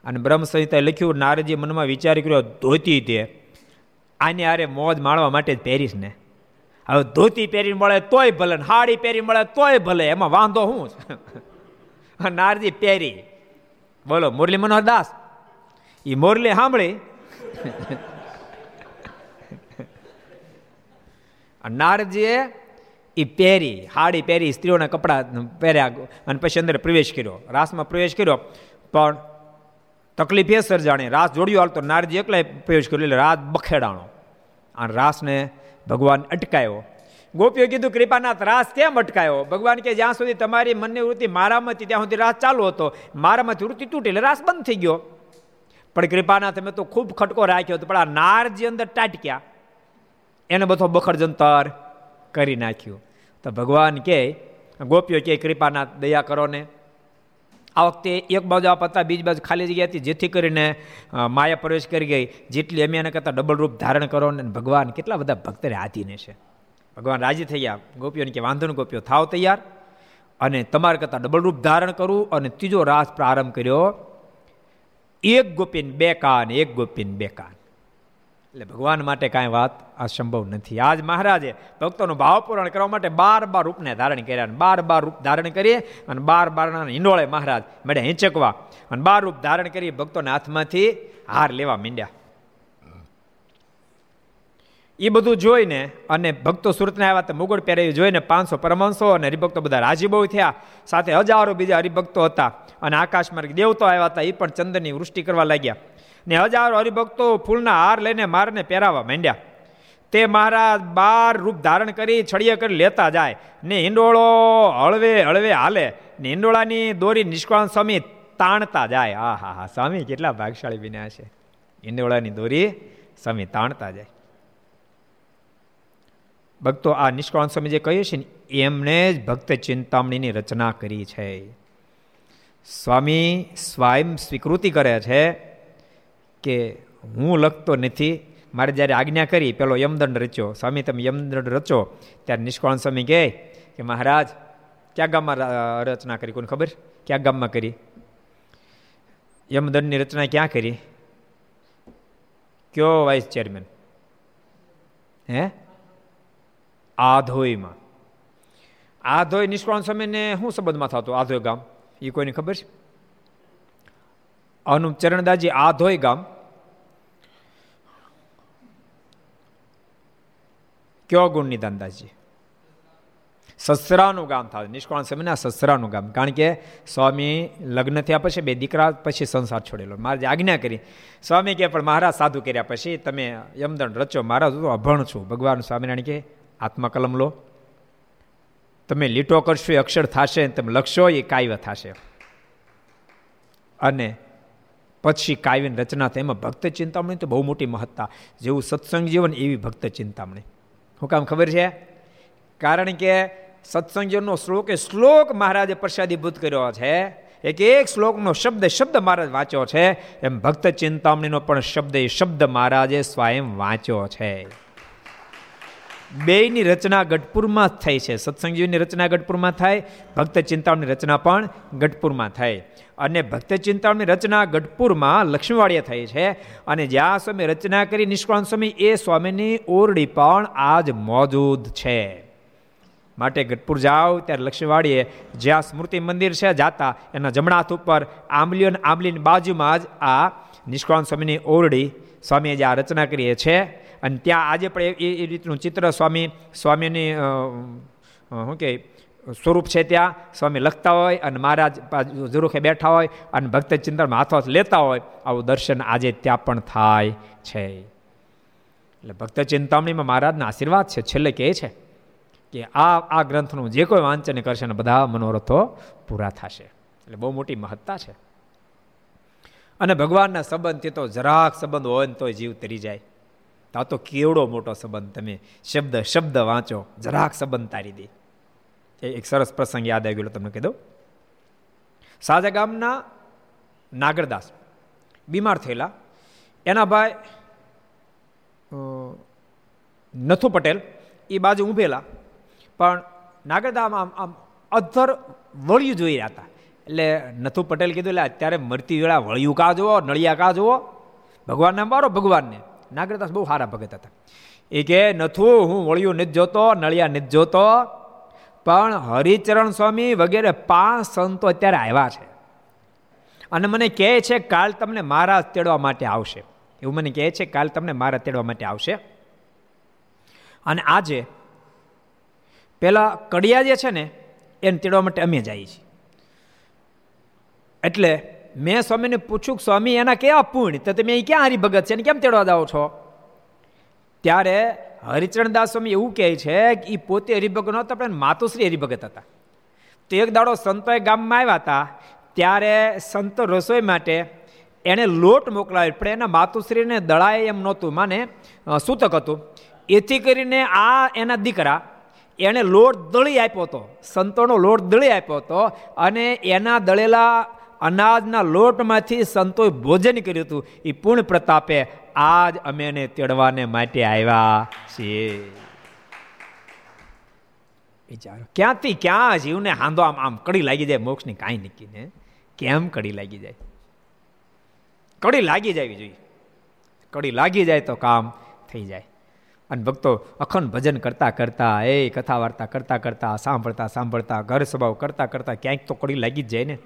અને બ્રહ્મ સંહિતાએ લખ્યું, નારીજી મનમાં વિચાર કર્યો, ધોતી તે. આને આરે મોજ માણવા માટે જ પહેરીશ ને. હવે ધોતી પહેરીને મળે તોય ભલે હાડી પહેરી મળે તોય ભલે, એમાં વાંધો શું નારજી પહેરી. બોલો, મુરલી મનોહર દાસ એ મોરલી સાંભળી? નારજીએ એ પહેરી, હાડી પહેરી, સ્ત્રીઓના કપડાં પહેર્યા અને પછી અંદર પ્રવેશ કર્યો. રાસમાં પ્રવેશ કર્યો, પણ તકલીફ એ સર્જાણી. રાસ જોડ્યો હાલતો નારજી એકલા પ્રવેશ કર્યો, એટલે રાત બખેડાણો. અને રાસને ભગવાન અટકાયો. ગોપીઓ કીધું, કૃપાનાથ, રાસ કેમ અટકાયો? ભગવાન કે જ્યાં સુધી તમારી મનની વૃત્તિ મારામાં હતી ત્યાં સુધી રાસ ચાલુ હતો, મારામાંથી વૃત્તિ તૂટી એટલે રાસ બંધ થઈ ગયો. પણ કૃપાનાથ, મેં તો ખૂબ ખટકો રાખ્યો હતો, પણ આ નારજી અંદર ટાટક્યા એને બધો બખડ જંતર કરી નાખ્યું. તો ભગવાન કે, ગોપીઓ કે, કૃપાના દયા કરો ને. આ વખતે એક બાજુ આ પત્તા બીજી બાજુ ખાલી જગ્યા હતી, જેથી કરીને માયા પ્રવેશ કરી ગઈ. જેટલી અમે એને કરતાં ડબલ રૂપ ધારણ કરો ને, ભગવાન કેટલા બધા ભક્તરે આધીને છે. ભગવાન રાજી થઈ ગયા. ગોપીઓને કે, વાંધો ને ગોપીઓ, થાવ તૈયાર. અને તમારે કરતાં ડબલ રૂપ ધારણ કરવું અને ત્રીજો રાસ પ્રારંભ કર્યો. એક ગોપીન બે કાન, એક ગોપીન બે કાન. એટલે ભગવાન માટે કાંઈ વાત આ સંભવ નથી. આજ મહારાજે ભક્તોનું ભાવ પૂરણ કરવા માટે બાર બાર રૂપને ધારણ કર્યા અને બાર બાર રૂપ ધારણ કરીએ અને બાર બારના હિંડોળે મહારાજ મેડે હિંચકવા અને બાર રૂપ ધારણ કરી ભક્તોના હાથમાંથી હાર લેવા માંડ્યા. એ બધું જોઈને અને ભક્તો સુરતને આવ્યા તો મુગળ પહેરાવી જોઈને પાંચસો પરમાંશો અને હરિભક્તો બધા રાજી બહુ થયા. સાથે હજારો બીજા હરિભક્તો હતા અને આકાશમાં દેવતો આવ્યા હતા એ પણ ચંદ્રની વૃષ્ટિ કરવા લાગ્યા. ને હજારો હરિભક્તો ફૂલના હાર લઈને મારને પહેરાવા માંડ્યા. તે મહારાજ બાર રૂપ ધારણ કરી છડિયા કરી લેતા જાય. ને હિંડોળો હળવે હળવે હાલે. ને હિંડોળાની દોરી નિષ્કાળ સ્વામી તાણતા જાય. આ હા હા સ્વામી કેટલા ભાગશાળી બન્યા છે. હિંડોળાની દોરી સ્વામી તાણતા જાય. ભક્તો, આ નિષ્કાળ સ્વામી જે કહ્યું છે ને, એમણે જ ભક્ત ચિંતામણીની રચના કરી છે. સ્વામી સ્વયં સ્વીકૃતિ કરે છે. કે હું લખતો નથી. મારે જ્યારે આજ્ઞા કરી, પેલો યમદંડ રચ્યો. સ્વામી, તમે યમદંડ રચો. ત્યારે નિષ્કોણ સ્વામી કહે કે, મહારાજ, ક્યાં ગામમાં રચના કરી? કોને ખબર? ક્યાં ગામમાં કરી? યમદંડની રચના ક્યાં કરી? કયો વાઇસ ચેરમેન? હે? આધોઈમાં. આધોઈ નિષ્કોણ સ્વામીને શું સંબંધમાં થતો? આધોઈ ગામ? એ કોઈને ખબર? છે અનુપ ચરણદાસજી, આધોઈ ગામ. કયો ગુણની નિદાનદાસજી સસરાનું ગામ થાય નિષ્કોણ સમયના સસરાનું ગામ કારણ કે સ્વામી લગ્ન થયા પછી બે દીકરા પછી સંસાર છોડેલો મારે આજ્ઞા કરી સ્વામી કે પણ મહારાજ સાધુ કર્યા પછી તમે યમદંડ રચો મહારાજ હું અભણ છું ભગવાન સ્વામિનારાયણ કે આત્મકલમ લો તમે લીટો કરશો એ અક્ષર થશે તમે લખશો એ કાવ્ય થશે અને પછી કાવ્યની રચના થાય એમાં ભક્ત ચિંતામણી તો બહુ મોટી મહત્તા જેવું સત્સંગ જીવન એવી ભક્ત ચિંતામણી શું કામ ખબર છે? કારણ કે સત્સંગનો શ્લોક એ શ્લોક મહારાજે પ્રસાદીભૂત કર્યો છે. એક એક શ્લોકનો શબ્દ શબ્દ મહારાજ વાંચ્યો છે. એમ ભક્ત ચિંતામણીનો પણ શબ્દ એ શબ્દ મહારાજે સ્વયં વાંચ્યો છે. બેયની રચના ગઢપુરમાં જ થઈ છે. સત્સંગજીવની રચના ગઢપુરમાં થાય, ભક્ત ચિંતામણી રચના પણ ગઢપુરમાં થાય. અને ભક્ત ચિંતામણી રચના ગઢપુરમાં લક્ષ્મીવાડીએ થઈ છે. અને જ્યાં સ્વામી રચના કરી નિષ્કાળ સ્વામી, એ સ્વામીની ઓરડી પણ આજ મોજૂદ છે. માટે ગઢપુર જાઓ, ત્યારે લક્ષ્મીવાડીએ જ્યાં સ્મૃતિ મંદિર છે જાતા, એના જમણા હાથ ઉપર આંબલીઓ અને આંબલીની બાજુમાં જ આ નિષ્કાળ સ્વામીની ઓરડી સ્વામીએ જે આ રચના કરી છે. અને ત્યાં આજે પણ એ રીતનું ચિત્ર સ્વામી, સ્વામીની શું કે, સ્વરૂપ છે ત્યાં. સ્વામી લખતા હોય અને મહારાજ જરૂખે બેઠા હોય અને ભક્ત ચિંતનમાં હાથો લેતા હોય. આવું દર્શન આજે ત્યાં પણ થાય છે. એટલે ભક્ત ચિંતામણીમાં મહારાજના આશીર્વાદ છે. છેલ્લે કહે છે કે આ આ ગ્રંથનું જે કોઈ વાંચન કરશે ને બધા મનોરથો પૂરા થશે. એટલે બહુ મોટી મહત્તા છે. અને ભગવાનના સંબંધથી તો જરાક સંબંધ હોય ને તો જીવ તરી જાય. તો આ તો કેવડો મોટો સંબંધ? તમે શબ્દ શબ્દ વાંચો, જરાક સંબંધ તારી દે. એક સરસ પ્રસંગ યાદ આવી ગયો તમને કહી દઉં. સાજા ગામના નાગરદાસ બીમાર થયેલા. એના ભાઈ નથુ પટેલ એ બાજુ ઊભેલા. પણ નાગરદામ આમ આમ અધર વળ્યું જોઈ રહ્યા હતા. એટલે નથુ પટેલ કીધું એટલે અત્યારે મરતી વેળા વળિયું કા જુઓ નળિયા કા જુઓ ભગવાનને મારો ભગવાનને. નાગરદાસ બહુ સારા ભગત હતા. એ કે, નથું, હું વળિયું નથી જોતો, નળિયા નથી જોતો. પણ હરિચરણ સ્વામી વગેરે પાંચ સંતો અત્યારે આવ્યા છે. અને મને કહે છે, કાલ તમને મારા તેડવા માટે આવશે. એવું મને કહે છે, કાલ તમને મારા તેડવા માટે આવશે. અને આજે, પેલા કડિયા જે છે ને, એને તેડવા માટે અમે જઈએ છીએ. એટલે મેં સ્વામીને પૂછ્યું, સ્વામી, એના કેવા પુણ્ય તો તમે અહીં ક્યાં હરિભગત છે? એને કેમ તેડવા જાઓ છો? ત્યારે હરિચરણદાસ સ્વામી એવું કહે છે કે એ પોતે હરિભગત નહોતા, પણ માતુશ્રી હરિભગત હતા. તો એક દાડો સંતોએ ગામમાં આવ્યા હતા, ત્યારે સંતો રસોઈ માટે એણે લોટ મોકલાવ્યો પણ એના માતુશ્રીને દળાય એમ નહોતું, માને સૂતક હતું. એથી કરીને આ એના દીકરા એણે લોટ દળી આપ્યો હતો, સંતોનો લોટ દળી આપ્યો હતો, અને એના દળેલા અનાજના લોટમાંથી સંતોએ ભોજન કર્યું હતું. એ પૂર્ણ પ્રતાપે આજ અમે એને તેડવાને માટે આવ્યા છીએ. વિચારો ક્યાંથી ક્યાં જીવને હાંધો આમ આમ કડી લાગી જાય, મોક્ષની કાંઈ નીકળીને કેમ કડી લાગી જાય? કડી લાગી જવી જોઈએ. કડી લાગી જાય તો કામ થઈ જાય. અને ભક્તો અખંડ ભજન કરતા કરતા, એ કથા વાર્તા કરતા કરતા, સાંભળતા સાંભળતા, ઘર સ્વભાવ કરતા કરતા ક્યાંક તો કડી લાગી જ જાય ને.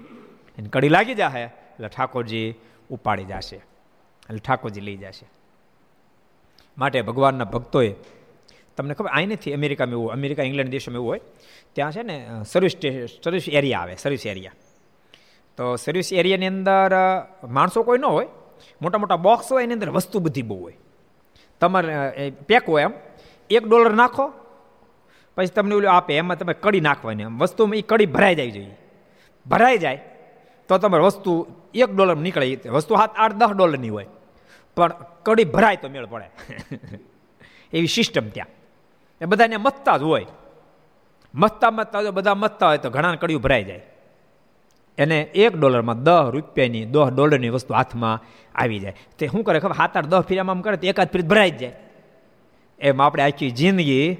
એને કડી લાગી જશે એટલે ઠાકોરજી ઉપાડી જશે. એટલે ઠાકોરજી લઈ જશે. માટે ભગવાનના ભક્તોએ, તમને ખબર અહીં નથી અમેરિકામાં એવું, અમેરિકા, ઇંગ્લેન્ડ દેશોમાં એવું હોય, ત્યાં છે ને સર્વિસ સર્વિસ એરિયા આવે સર્વિસ એરિયા તો સર્વિસ એરિયાની અંદર માણસો કોઈ ન હોય, મોટા મોટા બોક્સ હોય, એની અંદર વસ્તુ બધી બહુ હોય. તમારે પેક હોય એમ, એક ડોલર નાખો, પછી તમને ઓલું આપે, એમાં તમે કડી નાખવાની એમ વસ્તુમાં એ કડી ભરાઈ જાય જોઈએ. ભરાઈ જાય તો તમારે વસ્તુ એક ડોલર નીકળે વસ્તુ હાથ આઠ, દસ ડોલરની હોય. પણ કડી ભરાય તો મેળ પડે. એવી સિસ્ટમ ત્યાં. એ બધાને મથતા જ હોય. મથતા મથતા જો બધા મથતા હોય તો ઘણા કડીઓ ભરાઈ જાય. એને એક ડોલરમાં દસ રૂપિયાની, દસ ડોલરની વસ્તુ હાથમાં આવી જાય. તે શું કરે ખબર? હાથ આઠ, દસ ફેરામાં આમ કરે તો એકાદ ફીર ભરાઈ જ જાય. એમ આપણે આખી જિંદગી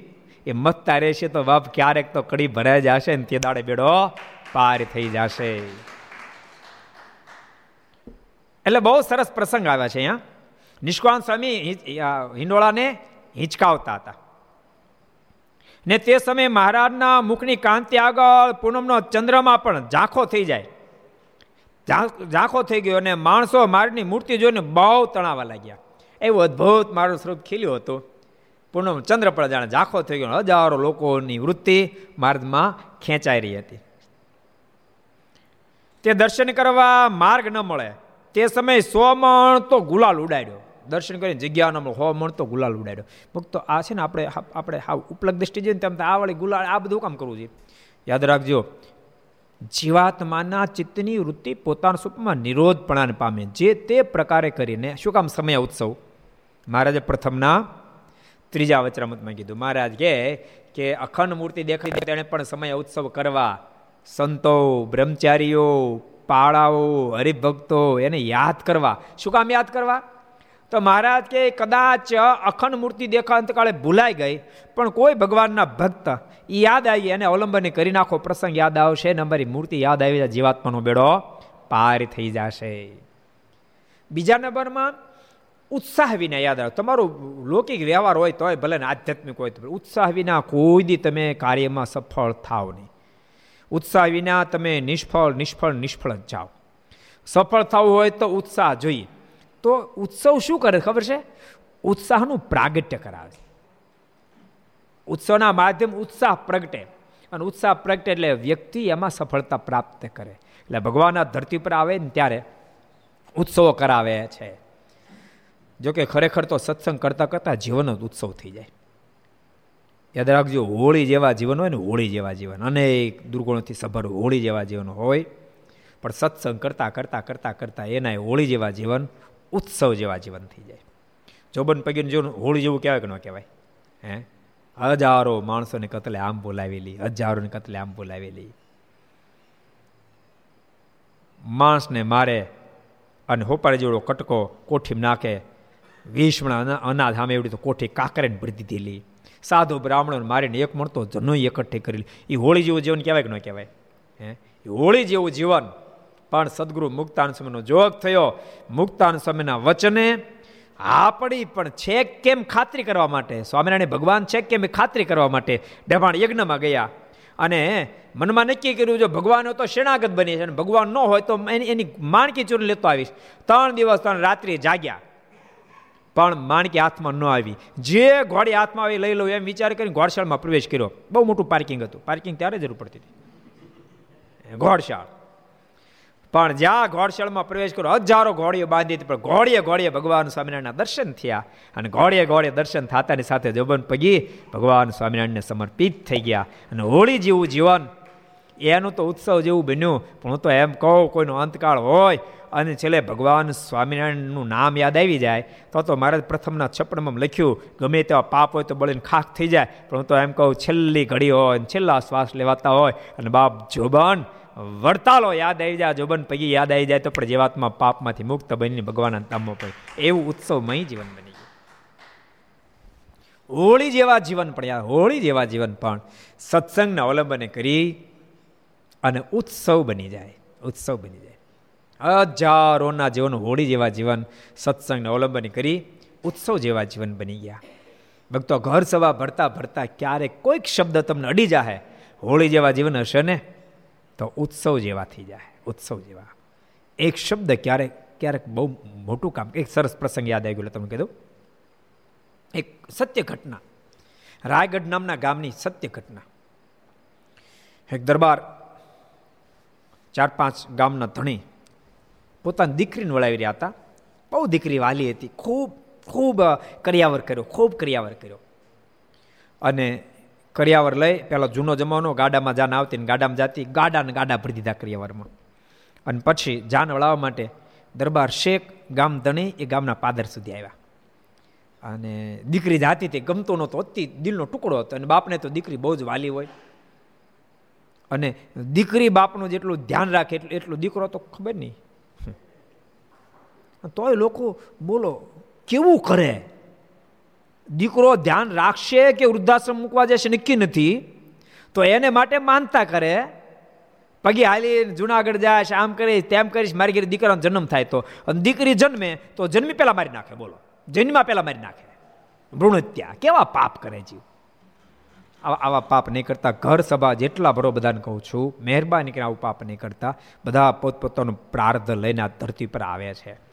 એ મથતા રહેશે તો બાપ ક્યારેક તો કડી ભરાઈ જશે ને તે દાડે બેડો પાર થઈ જશે. એટલે બહુ સરસ પ્રસંગ આવ્યા છે અહીંયા. નિષ્કાંત સ્વામી હિંડોળાને હિંચકાવતા હતા. ને તે સમયે મહારાજના મુખની કાંતિ આગળ પૂનમનો ચંદ્રમાં પણ ઝાંખો થઈ જાય. ઝાંખો થઈ ગયો અને માણસો મારની મૂર્તિ જોઈને બહુ તણાવા લાગ્યા. એવું અદ્ભુત મારું સ્વરૂપ ખીલ્યું હતું. પૂનમ ચંદ્ર પણ જાણે ઝાંખો થઈ ગયો. હજારો લોકોની વૃત્તિ માર્ગમાં ખેંચાઈ રહી હતી. તે દર્શન કરવા માર્ગ ન મળે. તે સમયે સો મણ તો ગુલાલ ઉડાડ્યો. દર્શન કરીને જગ્યા ન હો મણ તો ગુલાલ ઉડાડ્યો. ભક્તો, આ છે ને આપણે આપણે હા, ઉપલબ્ધ જોઈએ તેમ આ વળી ગુલાલ, આ બધું કામ કરવું જોઈએ યાદ રાખજો, જીવાત્માના ચિત્તની વૃત્તિ પોતાના સ્વરૂપમાં નિરોધપણાને પામે. જે તે પ્રકારે કરીને, શું કામ સમય ઉત્સવ? મહારાજે પ્રથમના ત્રીજા વચરામતમાં કીધું, મહારાજ કહે કે અખંડ મૂર્તિ દેખાઈ તેણે પણ સમય ઉત્સવ કરવા. સંતો, બ્રહ્મચારીઓ પાળાઓ, હરિભક્તો, એને યાદ કરવા. શું કામ યાદ કરવા? તો મહારાજ કે કદાચ અખંડ મૂર્તિ દેખા અંતકાળે ભૂલાઈ ગઈ, પણ કોઈ ભગવાનના ભક્ત એ યાદ આવી, એને અવલંબન કરી નાખો, પ્રસંગ યાદ આવશે, ને અમારી મૂર્તિ યાદ આવી જાય જીવાત્માનો બેડો પાર થઈ જશે. બીજા નંબરમાં ઉત્સાહ વિના યાદ આવે. તમારો લૌકિક વ્યવહાર હોય તોય ભલે ને આધ્યાત્મિક હોય તો ઉત્સાહ વિના કોઈ દી તમે કાર્યમાં સફળ થાવ નહીં. ઉત્સાહ વિના તમે નિષ્ફળ નિષ્ફળ નિષ્ફળ જ જાઓ. સફળ થવું હોય તો ઉત્સાહ જોઈએ. તો ઉત્સવ શું કરે ખબર છે? ઉત્સાહનું પ્રાગટ્ય કરાવે. ઉત્સવના માધ્યમ ઉત્સાહ પ્રગટે. અને ઉત્સાહ પ્રગટે એટલે વ્યક્તિ એમાં સફળતા પ્રાપ્ત કરે. એટલે ભગવાનના ધરતી પર આવે ને ત્યારે ઉત્સવો કરાવે છે. જોકે ખરેખર તો સત્સંગ કરતાં કરતાં જીવન જ ઉત્સવ થઈ જાય. યાદ રાખજો, હોળી જેવા જીવન હોય ને, હોળી જેવા જીવન. અનેક દુર્ગુણોથી સભર હોળી જેવા જીવન હોય. પણ સત્સંગ કરતાં કરતાં કરતાં કરતાં એના હોળી જેવા જીવન, ઉત્સવ જેવા જીવન થઈ જાય. જોબન પગીને જીવન હોળી જેવું કહેવાય કે ન કહેવાય? હે? હજારો માણસોને કતલે આમ બોલાવેલી, હજારોને કતલે આમ બોલાવેલી. માણસને મારે અને હોપાળી જેવડો કટકો કોઠીમાં નાખે વીસમણા અનાજ સામે એવડી તો કોઠી કાકરેને ભરી દીધેલી. સાધુ બ્રાહ્મણોને મારીને એક મળતો જનો એકઠી કરેલી. એ હોળી જેવું જીવન કહેવાય કે ન કહેવાય? હે? હોળી જેવું જીવન. પણ સદગુરુ મુક્તાન સમયનો જોગ થયો. મુક્તાન સ્વામીના વચને આપણી પણ છે કેમ ખાતરી કરવા માટે? સ્વામિનારાયણ ભગવાન છે કેમ એ ખાતરી કરવા માટે? ડભાણ યજ્ઞમાં ગયા. અને મનમાં નક્કી કર્યું, જો ભગવાન હોય તો શરણાગત બની છે અને ભગવાન ન હોય તો એની એની માણકી ચૂર લેતો આવીશ. ત્રણ દિવસ ત્રણ રાત્રિ જાગ્યા. પણ માણકી હાથમાં ન આવી. જે ઘોડી હાથમાં આવી લઈ લઉં એમ વિચાર કરીને ઘોડશાળમાં પ્રવેશ કર્યો. બહુ મોટું પાર્કિંગ હતું. પાર્કિંગ ત્યારે જરૂર પડતી હતી. ઘોડશાળ પણ જ્યાં ઘોડશાળમાં પ્રવેશ કર્યો, હજારો ઘોડીઓ બાંધી હતી પણ ઘોડીએ ઘોડીએ ભગવાન સ્વામિનારાયણના દર્શન થયા. અને ઘોડીએ ઘોડીએ દર્શન થતાની સાથે જોબન પગી ભગવાન સ્વામિનારાયણને સમર્પિત થઈ ગયા. અને હોળી જેવું જીવન, એનું તો ઉત્સવ જેવું બન્યું. પણ હું તો એમ કહું, કોઈનો અંતકાળ હોય અને છેલ્લે ભગવાન સ્વામિનારાયણનું નામ યાદ આવી જાય, તો તો મારે પ્રથમના છપ્પડમાં લખ્યું, ગમે તેવા પાપ હોય તો બળીને ખાખ થઈ જાય. પણ હું તો એમ કહું, છેલ્લી ઘડી હોય છેલ્લા શ્વાસ લેવાતા હોય અને બાપ જોબન વડતાલો યાદ આવી જાય, જોબન પૈકી યાદ આવી જાય તો પણ જીવાત્મા પાપમાંથી મુક્ત બનીને ભગવાનના ધામમાં પડે. એવું ઉત્સવમય જીવન બની હોળી જેવા જીવન પણ યાર હોળી જેવા જીવન પણ સત્સંગના અવલંબને કરી અને ઉત્સવ બની જાય, ઉત્સવ બની જાય. હજારોના જીવન, હોળી જેવા જીવન સત્સંગને અવલંબન કરી ઉત્સવ જેવા જીવન બની ગયા. ભક્તો ઘર સભા ભરતા ભરતા ક્યારેક કોઈક શબ્દ તમને અડી જાહે. હોળી જેવા જીવન હશે ને તો ઉત્સવ જેવા થઈ જાય ઉત્સવ જેવા. એક શબ્દ ક્યારેક ક્યારેક બહુ મોટું કામ, એક સરસ પ્રસંગ યાદ આવી ગયો તમને કીધું એક સત્ય ઘટના, રાયગઢ નામના ગામની સત્ય ઘટના. એક દરબાર ચાર પાંચ ગામના ધણી પોતાની દીકરીને વળાવી રહ્યા હતા. બહુ દીકરી વાલી હતી. ખૂબ ખૂબ કરિયાવર કર્યો. ખૂબ કરિયાવર કર્યો. અને કરિયાવર લઈ પહેલાં જૂનો જમાનો, ગાડામાં જાન આવતી ને ગાડામાં જાતી ગાડાને ગાડા ભરી દીધા કર્યાવરમાં. અને પછી જાન વળાવવા માટે દરબાર શેખ ગામ ધણી એ ગામના પાદર સુધી આવ્યા. અને દીકરી જાતી તે ગમતો નહોતો, અતિ દિલનો ટુકડો હતો. અને બાપને તો દીકરી બહુ જ વાલી હોય. અને દીકરી બાપનું જેટલું ધ્યાન રાખે, એટલું એટલું દીકરો તો ખબર નહીં. તોય લોકો બોલો, કેવું કરે? દીકરો ધ્યાન રાખશે કે વૃદ્ધાશ્રમ મૂકવા જશે? નક્કી નથી. તો એને માટે માનતા કરે, પગે હાલી જુનાગઢ જાય આમ કરીશ, તેમ કરીશ, મારી ઘરે દીકરાનો જન્મ થાય તો. અને દીકરી જન્મે તો જન્મી પહેલાં મારી નાખે, બોલો. જન્મા પહેલાં મારી નાખે. ભ્રૂણત્યા કેવા પાપ કરે જીવ. આવા પાપ નહીં કરતા. ઘર સભા જેટલા ભરો બધાને કહું છું, મહેરબાની કરીને આવું પાપ નહીં કરતા. બધા પોતપોતાનું પ્રાર્ધ લઈને આ ધરતી પર આવે છે.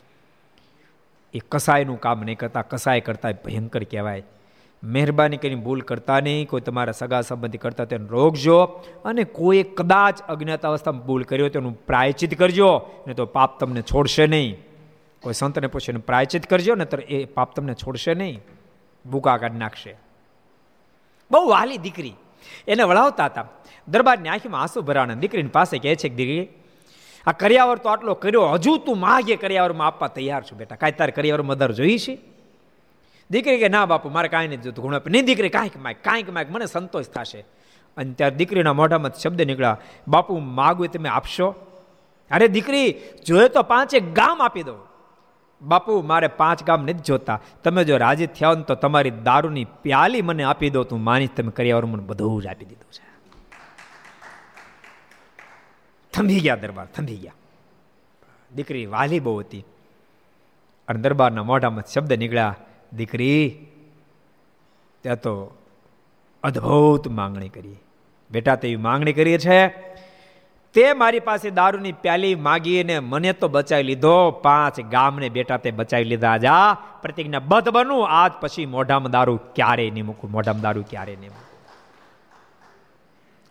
એ કસાયનું કામ નહીં કરતા, કસાય કરતા ભયંકર કહેવાય. મહેરબાની કરીને ભૂલ કરતા નહીં, કોઈ તમારા સગા સંબંધી કરતા તેને રોકજો અને કોઈ કદાચ અજ્ઞાત અવસ્થામાં ભૂલ કર્યો તેનું પ્રાયચિત કરજો ને તો પાપ તમને છોડશે નહીં. કોઈ સંતને પૂછીને પ્રાયચિત કરજો ને તો એ પાપ તમને છોડશે નહીં. ભૂકા કાઢી નાખશે. બહુ વાલી દીકરી. એને વળાવતા હતા. દરબારની આંખીમાં આંસુ ભરાણા. દીકરીની પાસે કહે છે કે દીકરી આ કરિયાવર તો આટલો કર્યો, હજુ તું માગે કરિયાવરમાં આપવા તૈયાર છું બેટા. કાંઈ તારે કર્યાવરમાં મદર જોઈ છે? દીકરી કે, ના બાપુ, મારે કાંઈ નથી જોતું. ઘણું નહીં, દીકરી, કાંઈક માગ કાંઈક માગ, મને સંતોષ થશે. અને ત્યારે દીકરીના મોઢામાં શબ્દ નીકળ્યા, બાપુ, માગું તમે આપશો? અરે, દીકરી જોયે તો પાંચે ગામ આપી દો બાપુ, મારે પાંચ ગામ નથી જોતા. તમે જો રાજી થયા ને તો તમારી દારૂની પ્યાલી મને આપી દો, તું માની તમે કરિયાવર મને બધું જ આપી દીધું છે. થંભી ગયા દરબાર થંભી ગયા. દીકરી વાલી બહુ હતી. અને દરબારના મોઢામાં શબ્દ નીકળ્યા, દીકરી ત્યાં તો અદ્ભુત માંગણી કરી. બેટા તેવી માંગણી કરી છે, તે મારી પાસે દારૂની પ્યાલી માગીને મને તો બચાવી લીધો. પાંચ ગામને બેટા તે બચાવી લીધા જા. પ્રતિજ્ઞા બધ બનું. આજ પછી મોઢામાં દારૂ ક્યારે નહીં મૂકું. મોઢામાં દારૂ ક્યારે નહીં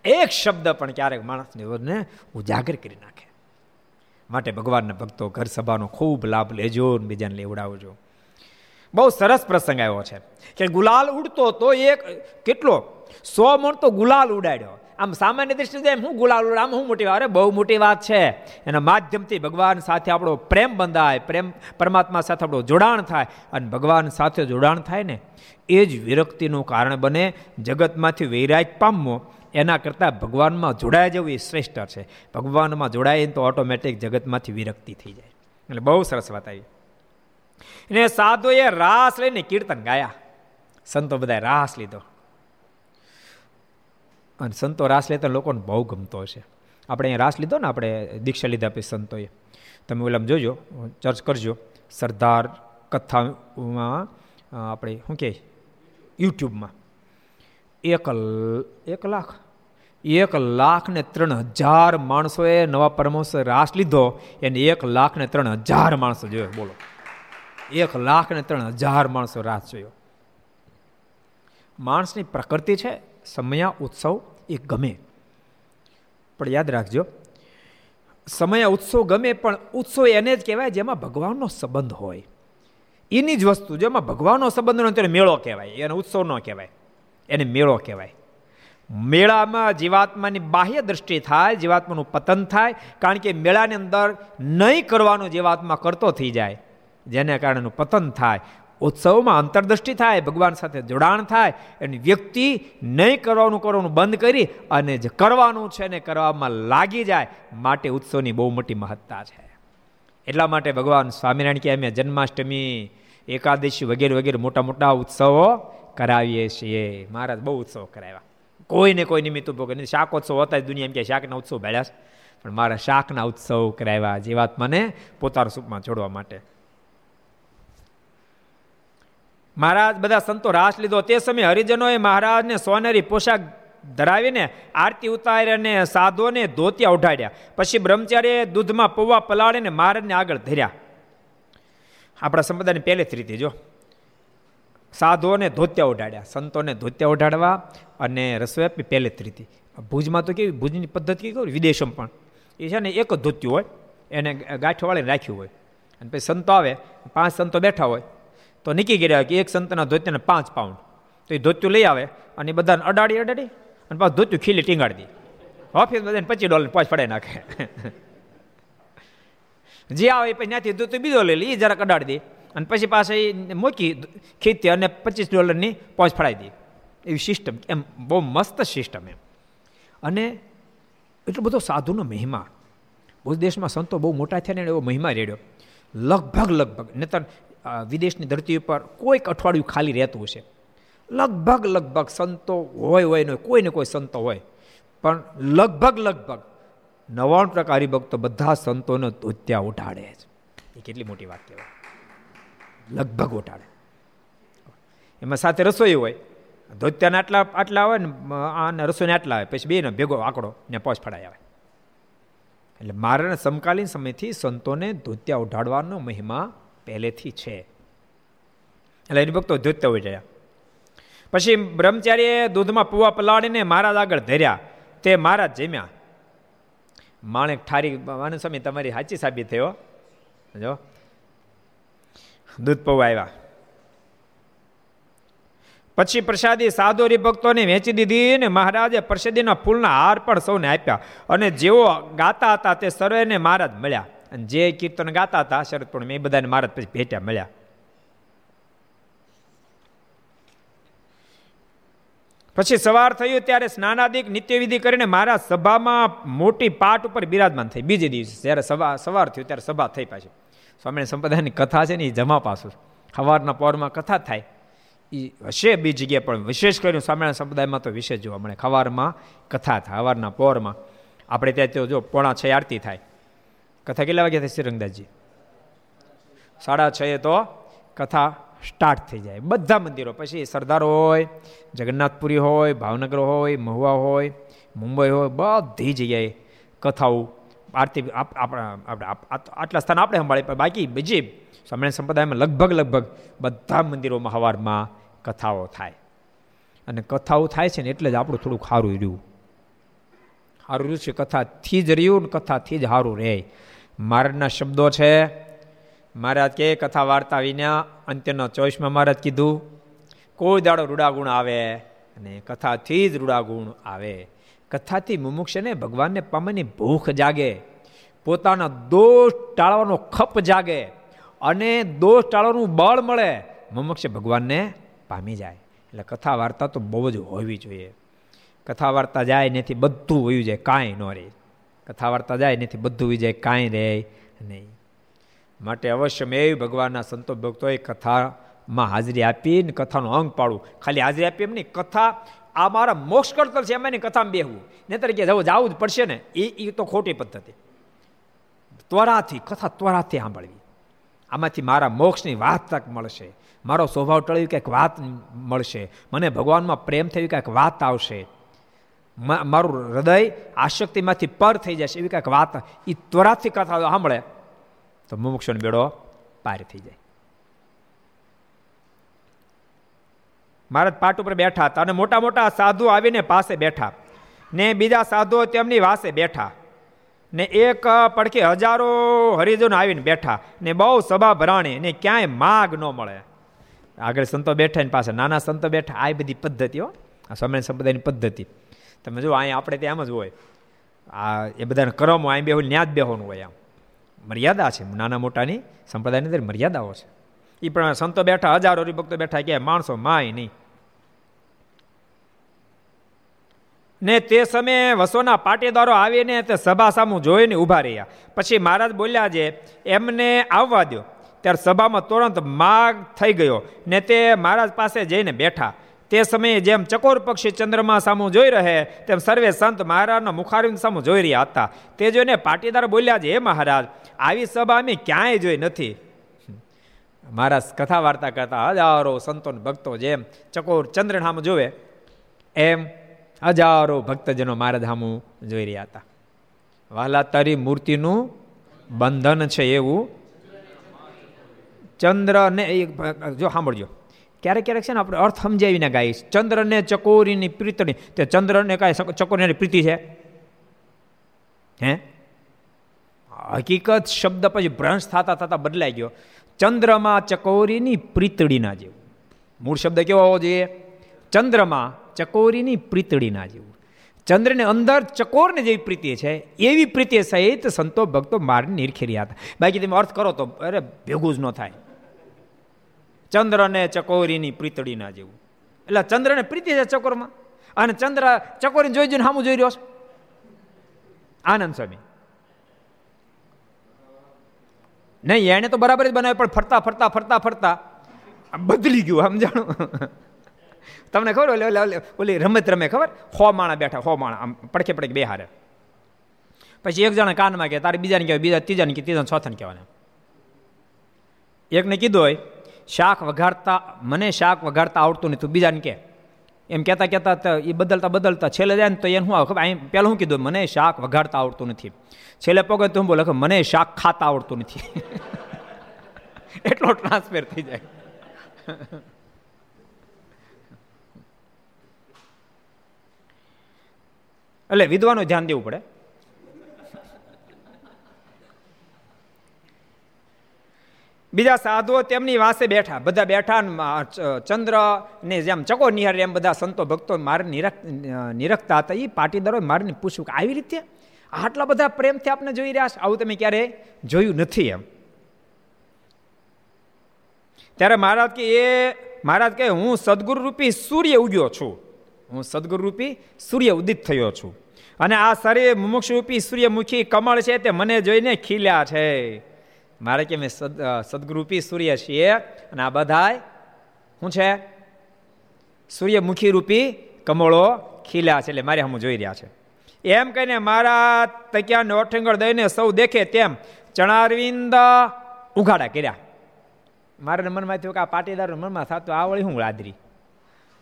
એક શબ્દ પણ ક્યારેક માણસની માણસને ઉજાગર કરી નાખે. માટે ભગવાનના ભક્તો ઘર સભાનો ખૂબ લાભ લેજો ને બીજાને લેવડાવજો. બહુ સરસ પ્રસંગ આવ્યો છે કે ગુલાલ ઉડતો તો એક, કેટલો? સો મણ તો ગુલાલ ઉડાડ્યો. આમ સામાન્ય દ્રષ્ટિએ હું ગુલાલ ઉડાડ? આમ હું મોટી અરે બહુ મોટી વાત છે. એના માધ્યમથી ભગવાન સાથે આપણો પ્રેમ બંધાય, પ્રેમ પરમાત્મા સાથે આપણું જોડાણ થાય અને ભગવાન સાથે જોડાણ થાય ને એ જ વિરક્તિનું કારણ બને જગતમાંથી વૈરાગ પામવો. એના કરતાં ભગવાનમાં જોડાયા જવું એ શ્રેષ્ઠ છે. ભગવાનમાં જોડાય તો ઓટોમેટિક જગતમાંથી વિરક્તિ થઈ જાય. એટલે બહુ સરસ વાત આવી. એને સાધુએ રાસ લઈને કીર્તન ગાયા. સંતો બધાએ રાસ લીધો. અને સંતો રાસ લેતા લોકોને બહુ ગમતો હશે. આપણે અહીંયા રાસ લીધો ને આપણે દીક્ષા લીધા પછી સંતોએ. તમે ઓલામ જોજો, ચર્ચ કરજો. સરદાર કથામાં આપણે શું કહે? યુટ્યુબમાં. એક એક લાખ એક લાખ ને ત્રણ હજાર માણસોએ નવા પરમહંસ રાસ લીધો એને એક લાખ ને ત્રણ હજાર માણસો જોયો. બોલો. એક લાખ ને ત્રણ હજાર માણસો રાસ જોયો. માણસની પ્રકૃતિ છે, સમયા, ઉત્સવ, એ ગમે. પણ યાદ રાખજો, સમયા, ઉત્સવ ગમે પણ ઉત્સવ એને જ કહેવાય જેમાં ભગવાનનો સંબંધ હોય. એની જ વસ્તુ, જેમાં ભગવાનનો સંબંધ હોય ત્યારે મેળો કહેવાય, એને ઉત્સવ ન કહેવાય, એને મેળો કહેવાય. મેળામાં જીવાત્માની બાહ્ય દ્રષ્ટિ થાય, જીવાત્માનું પતન થાય, કારણ કે મેળાની અંદર નહીં કરવાનું જીવાત્મા કરતો થઈ જાય, જેને કારણે પતન થાય. ઉત્સવમાં અંતરદ્રષ્ટિ થાય, ભગવાન સાથે જોડાણ થાય, એની વ્યક્તિ નહીં કરવાનું કરવાનું બંધ કરી અને જે કરવાનું છે એને કરવામાં લાગી જાય, માટે ઉત્સવની બહુ મોટી મહત્તા છે. એટલા માટે ભગવાન સ્વામિનારાયણ કે અમે જન્માષ્ટમી, એકાદશી વગેરે વગેરે મોટા મોટા ઉત્સવો કરાવીએ છીએ. મહારાજ બહુ ઉત્સવ કરાવ્યા. કોઈને કોઈ નિમિત્ત ઊભો કરી શાકોત્સવ હતા દુનિયા એમ કે શાકના ઉત્સવ ભેળ્યા પણ મારા શાકના ઉત્સવ કરાવ્યા જીવાત્માને પોતાના સુખમાં જોડવા માટે. મહારાજ, બધા સંતો રાસ લીધો. તે સમયે હરિજનોએ મહારાજને સોનેરી પોશાક ધરાવીને આરતી ઉતારી અને સાધુઓને ધોતિયા ઉઠાડ્યા પછી બ્રહ્મચારીએ દૂધમાં પૌવા પલાળીને મહારાજને આગળ ધર્યા. આપણા સંપ્રદાયની પહેલેથી રીતે જો. સાધુઓને ધોત્યા ઉડાડ્યા, સંતોને ધોત્યા ઉડાડવા અને રસોઈ આપી પહેલેથી રીતે ભુજમાં તો કેવી, ભુજની પદ્ધતિ કેવી વિદેશમાં પણ. એ છે ને એક જ ધોત્યું હોય, એને ગાંઠવાળીને રાખ્યું હોય. અને પછી સંતો આવે, પાંચ સંતો બેઠા હોય. તો નીકળી ગયા કે એક સંતના ધોત્યને પાંચ પાઉન્ડ. તો એ ધોત્યું લઈ આવે અને બધાને અડાડી અડાડી અને પાછું ધોત્યું ખીલી ટીંગાડી દે. ઓફિસ બધાને પચીસ ડોલર પાંચ પડાઈ નાખે. જે આવે પછી ત્યાંથી ધોતું બીજો લઈ લે એ જરાક અડાડી દે. અને પછી પાછા એ મૂકી ખીતી અને પચીસ ડોલરની પહોંચ ફડાવી દે. એવી સિસ્ટમ એમ બહુ મસ્ત સિસ્ટમ એમ. અને એટલો બધો સાધુનો મહિમા. બહુ દેશમાં સંતો બહુ મોટા થયા ને એવો મહિમા રેડ્યો. લગભગ લગભગ નતર વિદેશની ધરતી ઉપર કોઈક અઠવાડિયું ખાલી રહેતું હશે. લગભગ લગભગ સંતો હોય હોય નહીં કોઈ ને કોઈ સંતો હોય. પણ લગભગ લગભગ નવાણું ટકા હરિભક્તો બધા સંતોને ધોત્યા ઉઠાડે છે. એ કેટલી મોટી વાત કહેવાય. લગભગ ઓટાળે. એમાં સાથે રસોઈ હોય. ધોત્યાના આટલા આટલા આવે ને અને રસોઈને આટલા આવે. પછી બેને ભેગો આંકડો ને પોચ ફડાય આવે. એટલે મારા સમકાલીન સમયથી સંતોને ધોત્યા ઉઢાડવાનો મહિમા પહેલેથી છે. એટલે એની ભક્તો ધોત્યા ઉઠ્યા પછી બ્રહ્મચારીએ દૂધમાં પુવા પલાળીને મહારાજ આગળ ધર્યા. તે મહારાજ જમ્યા. માણેક ઠારી માનવ સ્વામી તમારી સાચી સાબિત થયો જો. દૂધ પૌવા આવ્યા પછી પ્રસાદી સાધુરી ભક્તોને વેચી દીધી અને મહારાજે પ્રસાદીના ફૂલના હાર પણ સૌને આપ્યા અને જેઓ ગાતા હતા તે સર્વેને મહારાજ મળ્યા. અને જે કીર્તન ગાતા હતા, શરદ પણ એ બધાને મહારાજ પછી ભેટ્યા મળ્યા. પછી સવાર થયું ત્યારે સ્નાનાદિક નિત્યવિધિ કરીને મારા સભામાં મોટી પાટ ઉપર બિરાજમાન થઈ. બીજે દિવસે જ્યારે સવા, સવાર થયું ત્યારે સભા થઈ પાછી. સ્વામિનારાયણ સંપ્રદાયની કથા છે ને એ જમા પાસું સવારના પહોરમાં કથા થાય. એ હશે બી જગ્યાએ, પણ વિશેષ કરીને સ્વામિનારાયણ સંપ્રદાયમાં તો વિશેષ જોવા મળે. ખવારમાં કથા થાય સવારના પહોરમાં. આપણે ત્યાં તો જો પોણા છ આરતી થાય. કથા કેટલા વાગ્યા થાય શ્રીરંગદાસજી સાડા છ તો કથા સ્ટાર્ટ થઈ જાય. બધા મંદિરો. પછી સરદાર હોય, જગન્નાથપુરી હોય, ભાવનગર હોય, મહુવા હોય, મુંબઈ હોય, બધી જગ્યાએ કથાઓ આરતી આપણા આટલા સ્થાન આપણે સંભાળીએ. પણ બાકી બીજી સ્વામિનારાયણ સંપ્રદાયમાં લગભગ લગભગ બધા મંદિરોમાં હવારમાં કથાઓ થાય. અને કથાઓ થાય છે ને એટલે જ આપણું થોડુંક સારું રહ્યું. સારું રહ્યું છે કથાથી જ રહ્યું ને કથાથી જ સારું રહે. મહારાજના શબ્દો છે, મહારાજ, કે કથા વાર્તા વિના અંત્યના ચોઈસમાં મહારાજ કીધું, કોઈ દાડો રૂડા ગુણ આવે અને કથાથી જ રૂડાગુણ આવે. કથાથી મુમુક્ષને ભગવાનને પામવાની ભૂખ જાગે. પોતાના દોષ ટાળવાનો ખપ જાગે અને દોષ ટાળવાનું બળ મળે. મુમુક્ષ ભગવાનને પામી જાય. એટલે કથા વાર્તા તો બહુ જ હોવી જોઈએ. કથા વાર્તા જાય નથી બધું હોયું જાય, કાંઈ ન રહે. કથા વાર્તા જાય નથી બધું હોઈ જાય, કાંઈ રહે નહીં. માટે અવશ્ય મેં ભગવાનના સંતો ભક્તોએ કથામાં હાજરી આપીને કથાનો અંગ પાડવું. ખાલી હાજરી આપી એમ નહીં, કથા આ મારા મોક્ષ કરતલ છે એમાંની કથામાં બેહવું. નહીતર કે જવું જવું જ પડશે ને. એ એ તો ખોટી પદ્ધતિ. ત્વરાથી, કથા ત્વરાથી સાંભળવી. આમાંથી મારા મોક્ષની વાત તક મળશે. મારો સ્વભાવ ટળ્યું કંઈક વાત મળશે. મને ભગવાનમાં પ્રેમ થયું કંઈક વાત આવશે. મારું હૃદય આશક્તિમાંથી પર થઈ જશે, એવી કંઈક વાત. એ ત્વરાથી કથા સાંભળે, તો મુમુક્ષનો બેડો પાર થઈ જાય. મહારાજ પાટ ઉપર બેઠા હતા અને મોટા મોટા સાધુ આવીને પાસે બેઠા ને બીજા સાધુઓ તેમની વાસે બેઠા ને એક પડખે હજારો હરિજનો આવીને બેઠા ને બહુ સભા ભરાણી ને ક્યાંય માગ ન મળે. આગળ સંતો બેઠા ને પાસે નાના સંતો બેઠા. આ બધી પદ્ધતિઓ, આ સમય સંપ્રદાયની પદ્ધતિ. તમે જો અહીંયા આપણે ત્યાં એમ જ હોય. આ એ બધાને કરમો, અહીં બેહું ન્યા જ બેહોનું હોય આમ મર્યાદા છે. નાના મોટાની સંપ્રદાયની અંદર મર્યાદાઓ છે. એ પણ સંતો બેઠા, હજારો હરિભક્તો બેઠા કે માણસો માય નહીં. ને તે સમયે વસોના પાટીદારો આવીને તે સભા સામું જોઈને ઊભા રહ્યા. પછી મહારાજ બોલ્યા છે, એમને આવવા દો ત્યારે સભામાં તુરંત માગ થઈ ગયો. ને તે મહારાજ પાસે જઈને બેઠા. તે સમયે જેમ ચકોર પક્ષી ચંદ્રમા સામું જોઈ રહે, તેમ સર્વે સંત મહારાજના મુખારી સામું જોઈ રહ્યા હતા. તે જોઈને પાટીદાર બોલ્યા છે, હે મહારાજ, આવી સભા અમે ક્યાંય જોઈ નથી. મહારાજ કથા વાર્તા કરતા હજારો સંતો ભક્તો જેમ ચકોર ચંદ્ર સામું જોવે, એમ હજારો ભક્તજનો મહારાજ સામું જોઈ રહ્યા હતા. વાલા, તારી મૂર્તિનું બંધન છે એવું? ચંદ્ર ને જો સાંભળજો ક્યારેક ક્યારેક છે ને આપણે અર્થ સમજાવીને ગાઈશ ચંદ્રને ચકોરીની પ્રીતની તે ચંદ્રને કાંઈ ચકોરીની પ્રીતિ છે? હે? હકીકત શબ્દ પછી ભ્રંશ થતા થતા બદલાઈ ગયો. ચંદ્રમાં ચકોરીની પ્રીતળીના જેવું. મૂળ શબ્દ કેવો હોવો જોઈએ? ચંદ્રમાં ચકોરીની પ્રીતળીના જેવું. ચંદ્રને અંદર ચકોરને જેવી પ્રીતિ છે, એવી પ્રીતિ સહિત સંતો ભક્તો મારને નિરખેર્યા હતા. બાકી તમે અર્થ કરો તો, અરે, ભેગું જ ન થાય. ચંદ્રને ચકોરીની પ્રીતળીના જેવું. એટલે ચંદ્રને પ્રીતિ છે ચકોરમાં. અને ચંદ્ર ચકોરીને જોઈ જોઈને સામું જોઈ રહ્યો છે. આનંદ સ્વામી. નહીં, એને તો બરાબર જ બનાવ્યું, પણ ફરતા ફરતા ફરતા ફરતા બદલી ગયું સમજાણું તમને ખબર ઓલે ઓલી રમત રમે, ખબર? હો માણા બેઠા હો માણા આમ પડખે પડખે બે હારે. પછી એક જણા કાનમાં કે, તારે બીજાને કહેવાય, બીજા ત્રીજાને કે ત્રીજા ચોથાને કહેવાના એકને કીધું હોય, શાક વઘારતા, મને શાક વઘારતા આવડતું નહીં, તું બીજાને કે એમ કહેતા કહેતા એ બદલતા બદલતા છેલ્લે જાય ને તો એને શું ખબર? અહીં પહેલાં શું કીધું? મને શાક વઘાડતા આવડતું નથી. છેલ્લે પગે તો હું બોલે મને શાક ખાતા આવડતું નથી. એટલો ટ્રાન્સફેર થઈ જાય. એટલે વિદ્વાનો ધ્યાન દેવું પડે. બીજા સાધુઓ તેમની વાસે બેઠા. બધા બેઠા ચંદ્ર ને જેમ ચકો નિહાર એમ બધા સંતો ભક્તો મારે નિરખતા હતા. એ પાટીદારો મારને પૂછ્યું કે આવી રીતે? આટલા બધા પ્રેમથી આપને જોઈ રહ્યા છે? આવું તમે ક્યારે જોયું નથી એમ. ત્યારે મહારાજ કે, એ મહારાજ કહે હું સદગુરુ રૂપી સૂર્ય ઉગ્યો છું. હું સદગુરુ રૂપી સૂર્ય ઉદિત થયો છું. અને આ શરીર મુમુક્ષ રૂપી સૂર્યમુખી કમળ છે તે મને જોઈને ખીલ્યા છે. મારે કે મેં સદ સદગુરુપી સૂર્ય છીએ અને આ બધાય શું છે? સૂર્યમુખી રૂપી કમળો ખીલ્યા છે એટલે મારે હમ જોઈ રહ્યા છે. એમ કહીને મારા તકિયાને ઓઠંગળ દઈને સૌ દેખે તેમ ચણારવિંદ ઉઘાડા કર્યા. મારા મનમાં થયું કે આ પાટીદાર મનમાં થતું આ હું રાદરી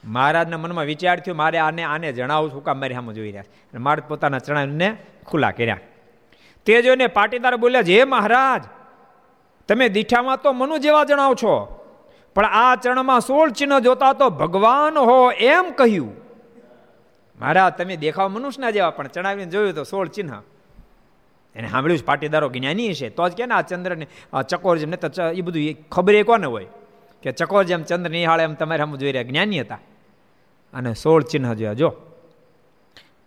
મહારાજના મનમાં વિચાર થયો, મારે આને આને જણાવું છું કામ મારી સામે જોઈ રહ્યા મારે પોતાના ચણાને ખુલ્લા કર્યા. તે જોઈને પાટીદાર બોલ્યા, જે મહારાજ તમે દીઠામાં તો મનુ જેવા જણાવ છો. પણ આ ચરણમાં સોળ ચિહ્ન જોતા તો ભગવાન હો એમ કહ્યું. મારા તમે દેખાવ મનુષ્યના જેવા, પણ ચણાવીને જોયું તો સોળ ચિહ્ન. એને સાંભળ્યું છે, પાટીદારો જ્ઞાની છે, તો જ કે આ ચંદ્રને ચકોર જેમ ને તો એ બધું ખબર એ કોને હોય? કે ચકોર જેમ ચંદ્ર નિહાળે, એમ તમારે સામે જોઈ રહ્યા જ્ઞાની હતા. અને સોળ ચિહ્ન જોયા, જો.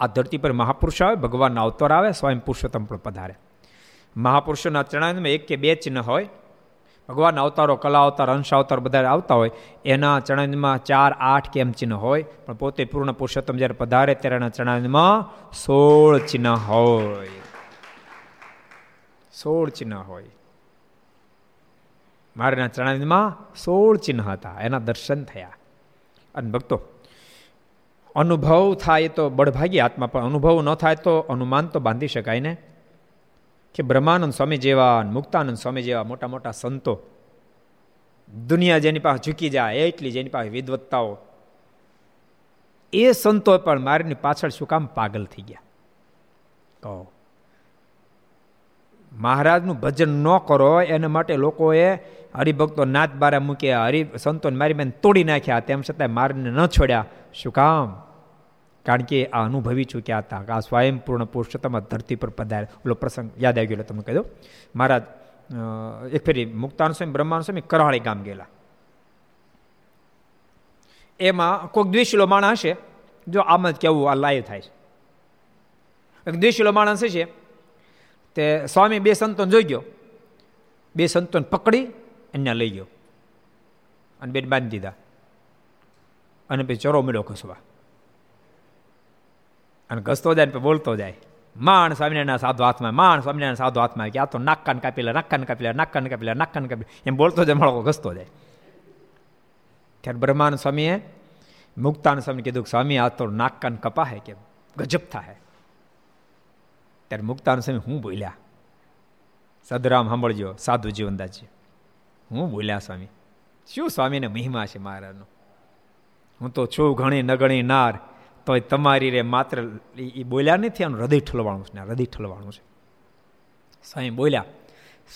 આ ધરતી પર મહાપુરુષ આવે, ભગવાનના અવતાર આવે, સ્વયં પુરુષોત્તમ પણ પધારે. મહાપુરુષોના ચરણામાં એક કે બે ચિહ્ન હોય. ભગવાન અવતારો, કલા અવતાર, અંશ અવતાર બધા આવતા હોય. એના ચરણામાં ચાર, આઠ કેમ ચિહ્ન હોય. પણ પોતે પૂર્ણ પુરુષોત્તમ જ્યારે પધારે ત્યારે એના ચરણામાં સોળ ચિહ્ન હોય. સોળ ચિહ્ન હોય. મારાના ચરણામાં સોળ ચિહ્ન હતા. એના દર્શન થયા. અને ભક્તો, અનુભવ થાય તો બળભાગી આત્મા, પણ અનુભવ ન થાય તો અનુમાન તો બાંધી શકાય ને? કે બ્રહ્માનંદ સ્વામી જેવા મુક્તાનંદ સ્વામી જેવા મોટા મોટા સંતો દુનિયા જેની પાસે ઝૂકી જાય, એટલી જેની પાસે વિદવત્તાઓ. એ સંતો પણ મારીની પાછળ શું કામ પાગલ થઈ ગયા. કહો. મહારાજનું ભજન ન કરો, એના માટે લોકોએ હરિભક્તો નાથ બારા મૂક્યા, હરિ સંતોને મારી બેન તોડી નાખ્યા, તેમ છતાં મારીને ન છોડ્યા. શું કામ? કારણ કે આ અનુભવી ચૂક્યા હતા આ સ્વયંપૂર્ણ પુરુષોત્તમ ધરતી પર પધારે. ઓલો પ્રસંગ યાદ આવી ગયો તમને કહી દો મહારાજ એક ફેરી મુક્તાન સ્વામી બ્રહ્માન સ્વામી કરાળી ગામ ગયેલા. એમાં કોઈક દ્વિશીલો માણસ હશે, જો આમ જ કેવું આ લાઈવ થાય છે. દ્વિશીલો માણસ છે તે સ્વામી બે સંતોન જોઈ ગયો. બે સંતોન પકડી એને લઈ ગયો. અને બેન બાંધી દીધા. અને પછી ચરો મેળો ખસવા અને ઘસતો જાય ને બોલતો જાય. માણ સ્વામિનારાયણ સાધુ હાથમાં, માણ સ્વામિનારાયણ સાધુ હાથમાં. કે આ તો નાક્કાને કાપી લે નાક્કાને કાપી લે નાક્કાને કાપી કાપી એમ બોલતો જાય મળો ઘસતો જાય. ત્યારે બ્રહ્માન સ્વામીએ મુક્તાન સ્વામી કીધું કે, સ્વામી, આ તો નાક્કાન કપાહે કે ગજબ થાય ત્યારે મુક્તાન સ્વામી હું બોલ્યા? સદરામ સાંભળજો, સાધુ જીવનદાસજી. હું બોલ્યા, સ્વામી, શું સ્વામીને મહિમા છે મહારાજનો હું તો છું ઘણી નગણી નાર તો તમારી રે માત્ર એ બોલ્યા નથી, આનું હૃદય ઠલવાનું છે હૃદય ઠલવાનું છે. સ્વામી બોલ્યા,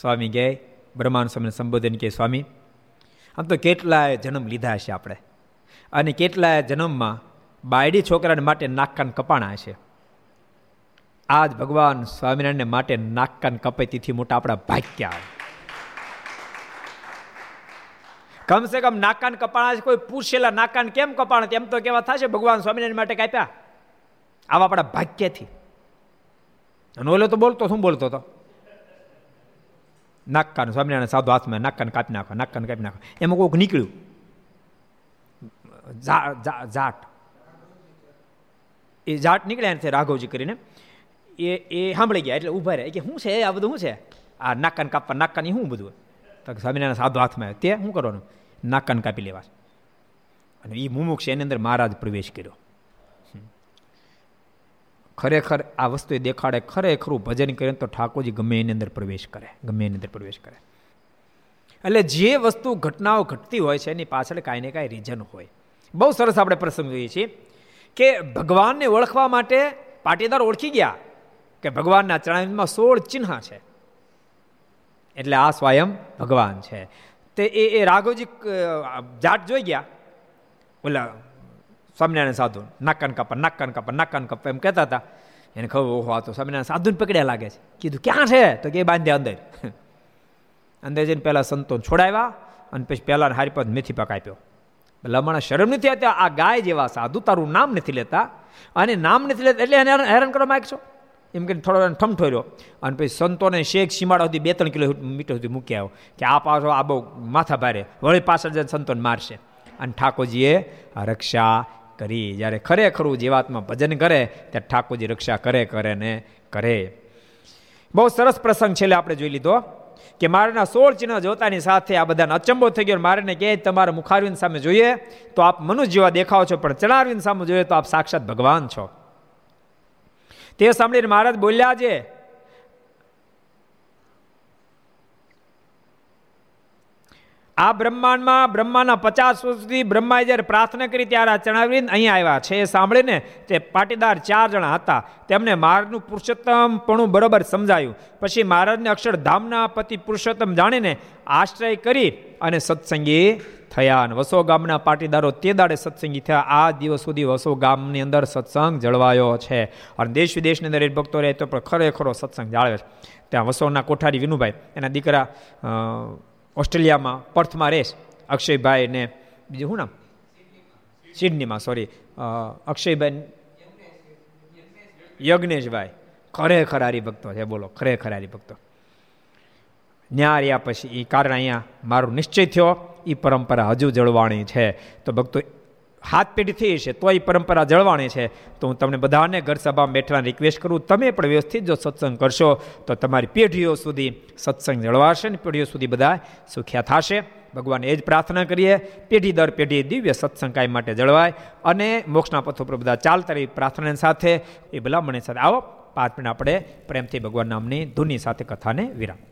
સ્વામી કહે બ્રહ્માન સ્વામીને સંબોધન કે, સ્વામી, આમ તો કેટલાય જન્મ લીધા છે આપણે. અને કેટલાય જન્મમાં બાયડી છોકરાને માટે નાકકાન કપાણા છે. આજ ભગવાન સ્વામિનારાયણને માટે નાકકાન કપાય તેથી મોટા આપણા ભાગ્યા કમસે કમ નાકાન કપાણા છે કોઈ પૂછેલા નાકાન કેમ કપાણા તેમ તો કેવા થશે, ભગવાન સ્વામિનારાયણ માટે કાપ્યા આવા આપણા ભાગ્યથી. અને ઓલો તો બોલતો, શું બોલતો હતો નાકકાન સ્વામિનારાયણ સાધુ હાથમાં નાકકાન કાપી નાખો નાકકાન કાપી નાખો. એમાં કોઈક નીકળ્યું. જાટ. એ જાટ નીકળ્યા એને રાઘવજી કરીને. એ એ સાંભળી ગયા, એટલે ઊભા રહે કે, શું છે? આ બધું શું છે? આ નાકકાન કાપવા નાક્કાન શું બધું? તો સ્વામિનારાયણ સાધુ હાથમાં તે શું કરવાનું નાકાન કાપી લેવા અને એ મુમુક્ષ એની અંદર મહારાજ પ્રવેશ કર્યો ખરેખર આ વસ્તુ દેખાડે ખરેખરું ભજન કરે તો ઠાકોરજી ગમે એની અંદર પ્રવેશ કરે ગમે એની અંદર પ્રવેશ કરે એટલે જે વસ્તુ ઘટનાઓ ઘટતી હોય છે એની પાછળ કાંઈ ને કાંઈ રીઝન હોય બહુ સરસ આપણે પ્રસંગ જોઈએ છીએ કે ભગવાનને ઓળખવા માટે પાટીદાર ઓળખી ગયા કે ભગવાનના ચરણમાં સોળ ચિહ્ન છે એટલે આ સ્વયં ભગવાન છે. તે એ એ રાઘવજી જાટ જોઈ ગયા. ઓલા સ્વામિનારાયણ સાધુ, નાકન કપર નાકન કપર નાકન કપર, એમ કહેતા હતા. એને ખબર, ઓહો, આ તો સ્વામિનારાયણ સાધુને પકડ્યા લાગે છે. કીધું, ક્યાં છે? તો કે બાંધ્યા અંદર. અંદર જઈને પહેલાં સંતો છોડાવ્યા અને પછી પહેલાં હારી મેથી પાક આપ્યો. લમણ શરમ નથી આવતા? આ ગાય જેવા સાધુ, તારું નામ નથી લેતા? અને નામ નથી લેતા એટલે એને હેરાન કરવા માગશો? એમ કરીને થોડો ઠમઠોર્યો. અને પછી સંતોને શેખ સીમાડા સુધી બે ત્રણ કિલોમીટર સુધી મૂકી આવ્યો કે આ પાછો આ બહુ માથા ભારે. વળી પાછળ જઈને સંતોને મારશે. અને ઠાકોરજીએ રક્ષા કરી. જ્યારે ખરેખરું જીવાતમાં ભજન કરે, ત્યારે ઠાકોરજી રક્ષા કરે કરે ને કરે. બહુ સરસ પ્રસંગ છેલ્લે આપણે જોઈ લીધો. કે મારાના સોળ ચિહ્ન જોતાની સાથે આ બધાને અચંબો થઈ ગયો. મારેને કહે, તમારા મુખારવિંદ સામે જોઈએ તો આપ મનુષ્ય જેવા દેખાવ છો, પણ ચણારવિંદ સામે જોઈએ તો આપ સાક્ષાત ભગવાન છો. તે સાંભળીને મહારાજ બોલ્યા છે, આ બ્રહ્માંડમાં બ્રહ્માના પચાસ વર્ષ સુધી બ્રહ્માએ જ્યારે પ્રાર્થના કરી ત્યારે આ ચણાવીને અહીંયા આવ્યા છે. એ સાંભળીને તે પાટીદાર ચાર જણા હતા. તેમને મહારાજનું પુરુષોત્તમપણું બરોબર સમજાયું. પછી મહારાજને અક્ષરધામના પતિ પુરુષોત્તમ જાણીને આશ્રય કરી અને સત્સંગી થયા અને વસો ગામના પાટીદારો તે દાડે સત્સંગી થયા. આ દિવસ સુધી વસો ગામની અંદર સત્સંગ જળવાયો છે. અને દેશ વિદેશની અંદર ભક્તો રહે તો પણ ખરેખરો સત્સંગ જાળવે છે. ત્યાં વસોના કોઠારી વિનુભાઈ, એના દીકરા ઓસ્ટ્રેલિયામાં પર્થમાં રહેશ અક્ષયભાઈ ને બીજું શું નામ? સિડનીમાં સોરી અક્ષયભાઈ યજ્ઞેશભાઈ. ખરેખર હરિભક્તો છે, બોલો, ખરેખર હરિભક્તો. ન્યા રહ્યા પછી એ કારણ અહીંયા મારો નિશ્ચય થયો. એ પરંપરા હજુ જળવાણી છે. તો ભક્તો, હાથ પેઢીથી છે તો એ પરંપરા જળવાણી છે. તો હું તમને બધાને ઘર સભામાં બેઠવાને રિક્વેસ્ટ કરું. તમે પણ વ્યવસ્થિત જો સત્સંગ કરશો, તો તમારી પેઢીઓ સુધી સત્સંગ જળવાશે ને પેઢીઓ સુધી બધા સુખ્યા થશે. ભગવાન એ જ પ્રાર્થના કરીએ. પેઢી દર પેઢી દિવ્ય સત્સંગ કાય માટે જળવાય અને મોક્ષના પથો પર બધા ચાલતા રહી પ્રાર્થના સાથે, એ ભલામણી સાથે આવો. પાંચ મિનિટ આપણે પ્રેમથી ભગવાન નામની ધૂની સાથે કથાને વિરામ.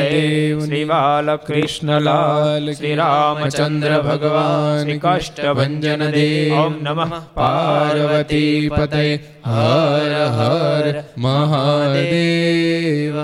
દેવ શ્રી બાલકૃષ્ણલાલ શ્રી રામચંદ્ર ભગવાન કાષ્ટભન દેવ ઓમ નમઃ પાર્વતી પતય હર હર મહાદેવ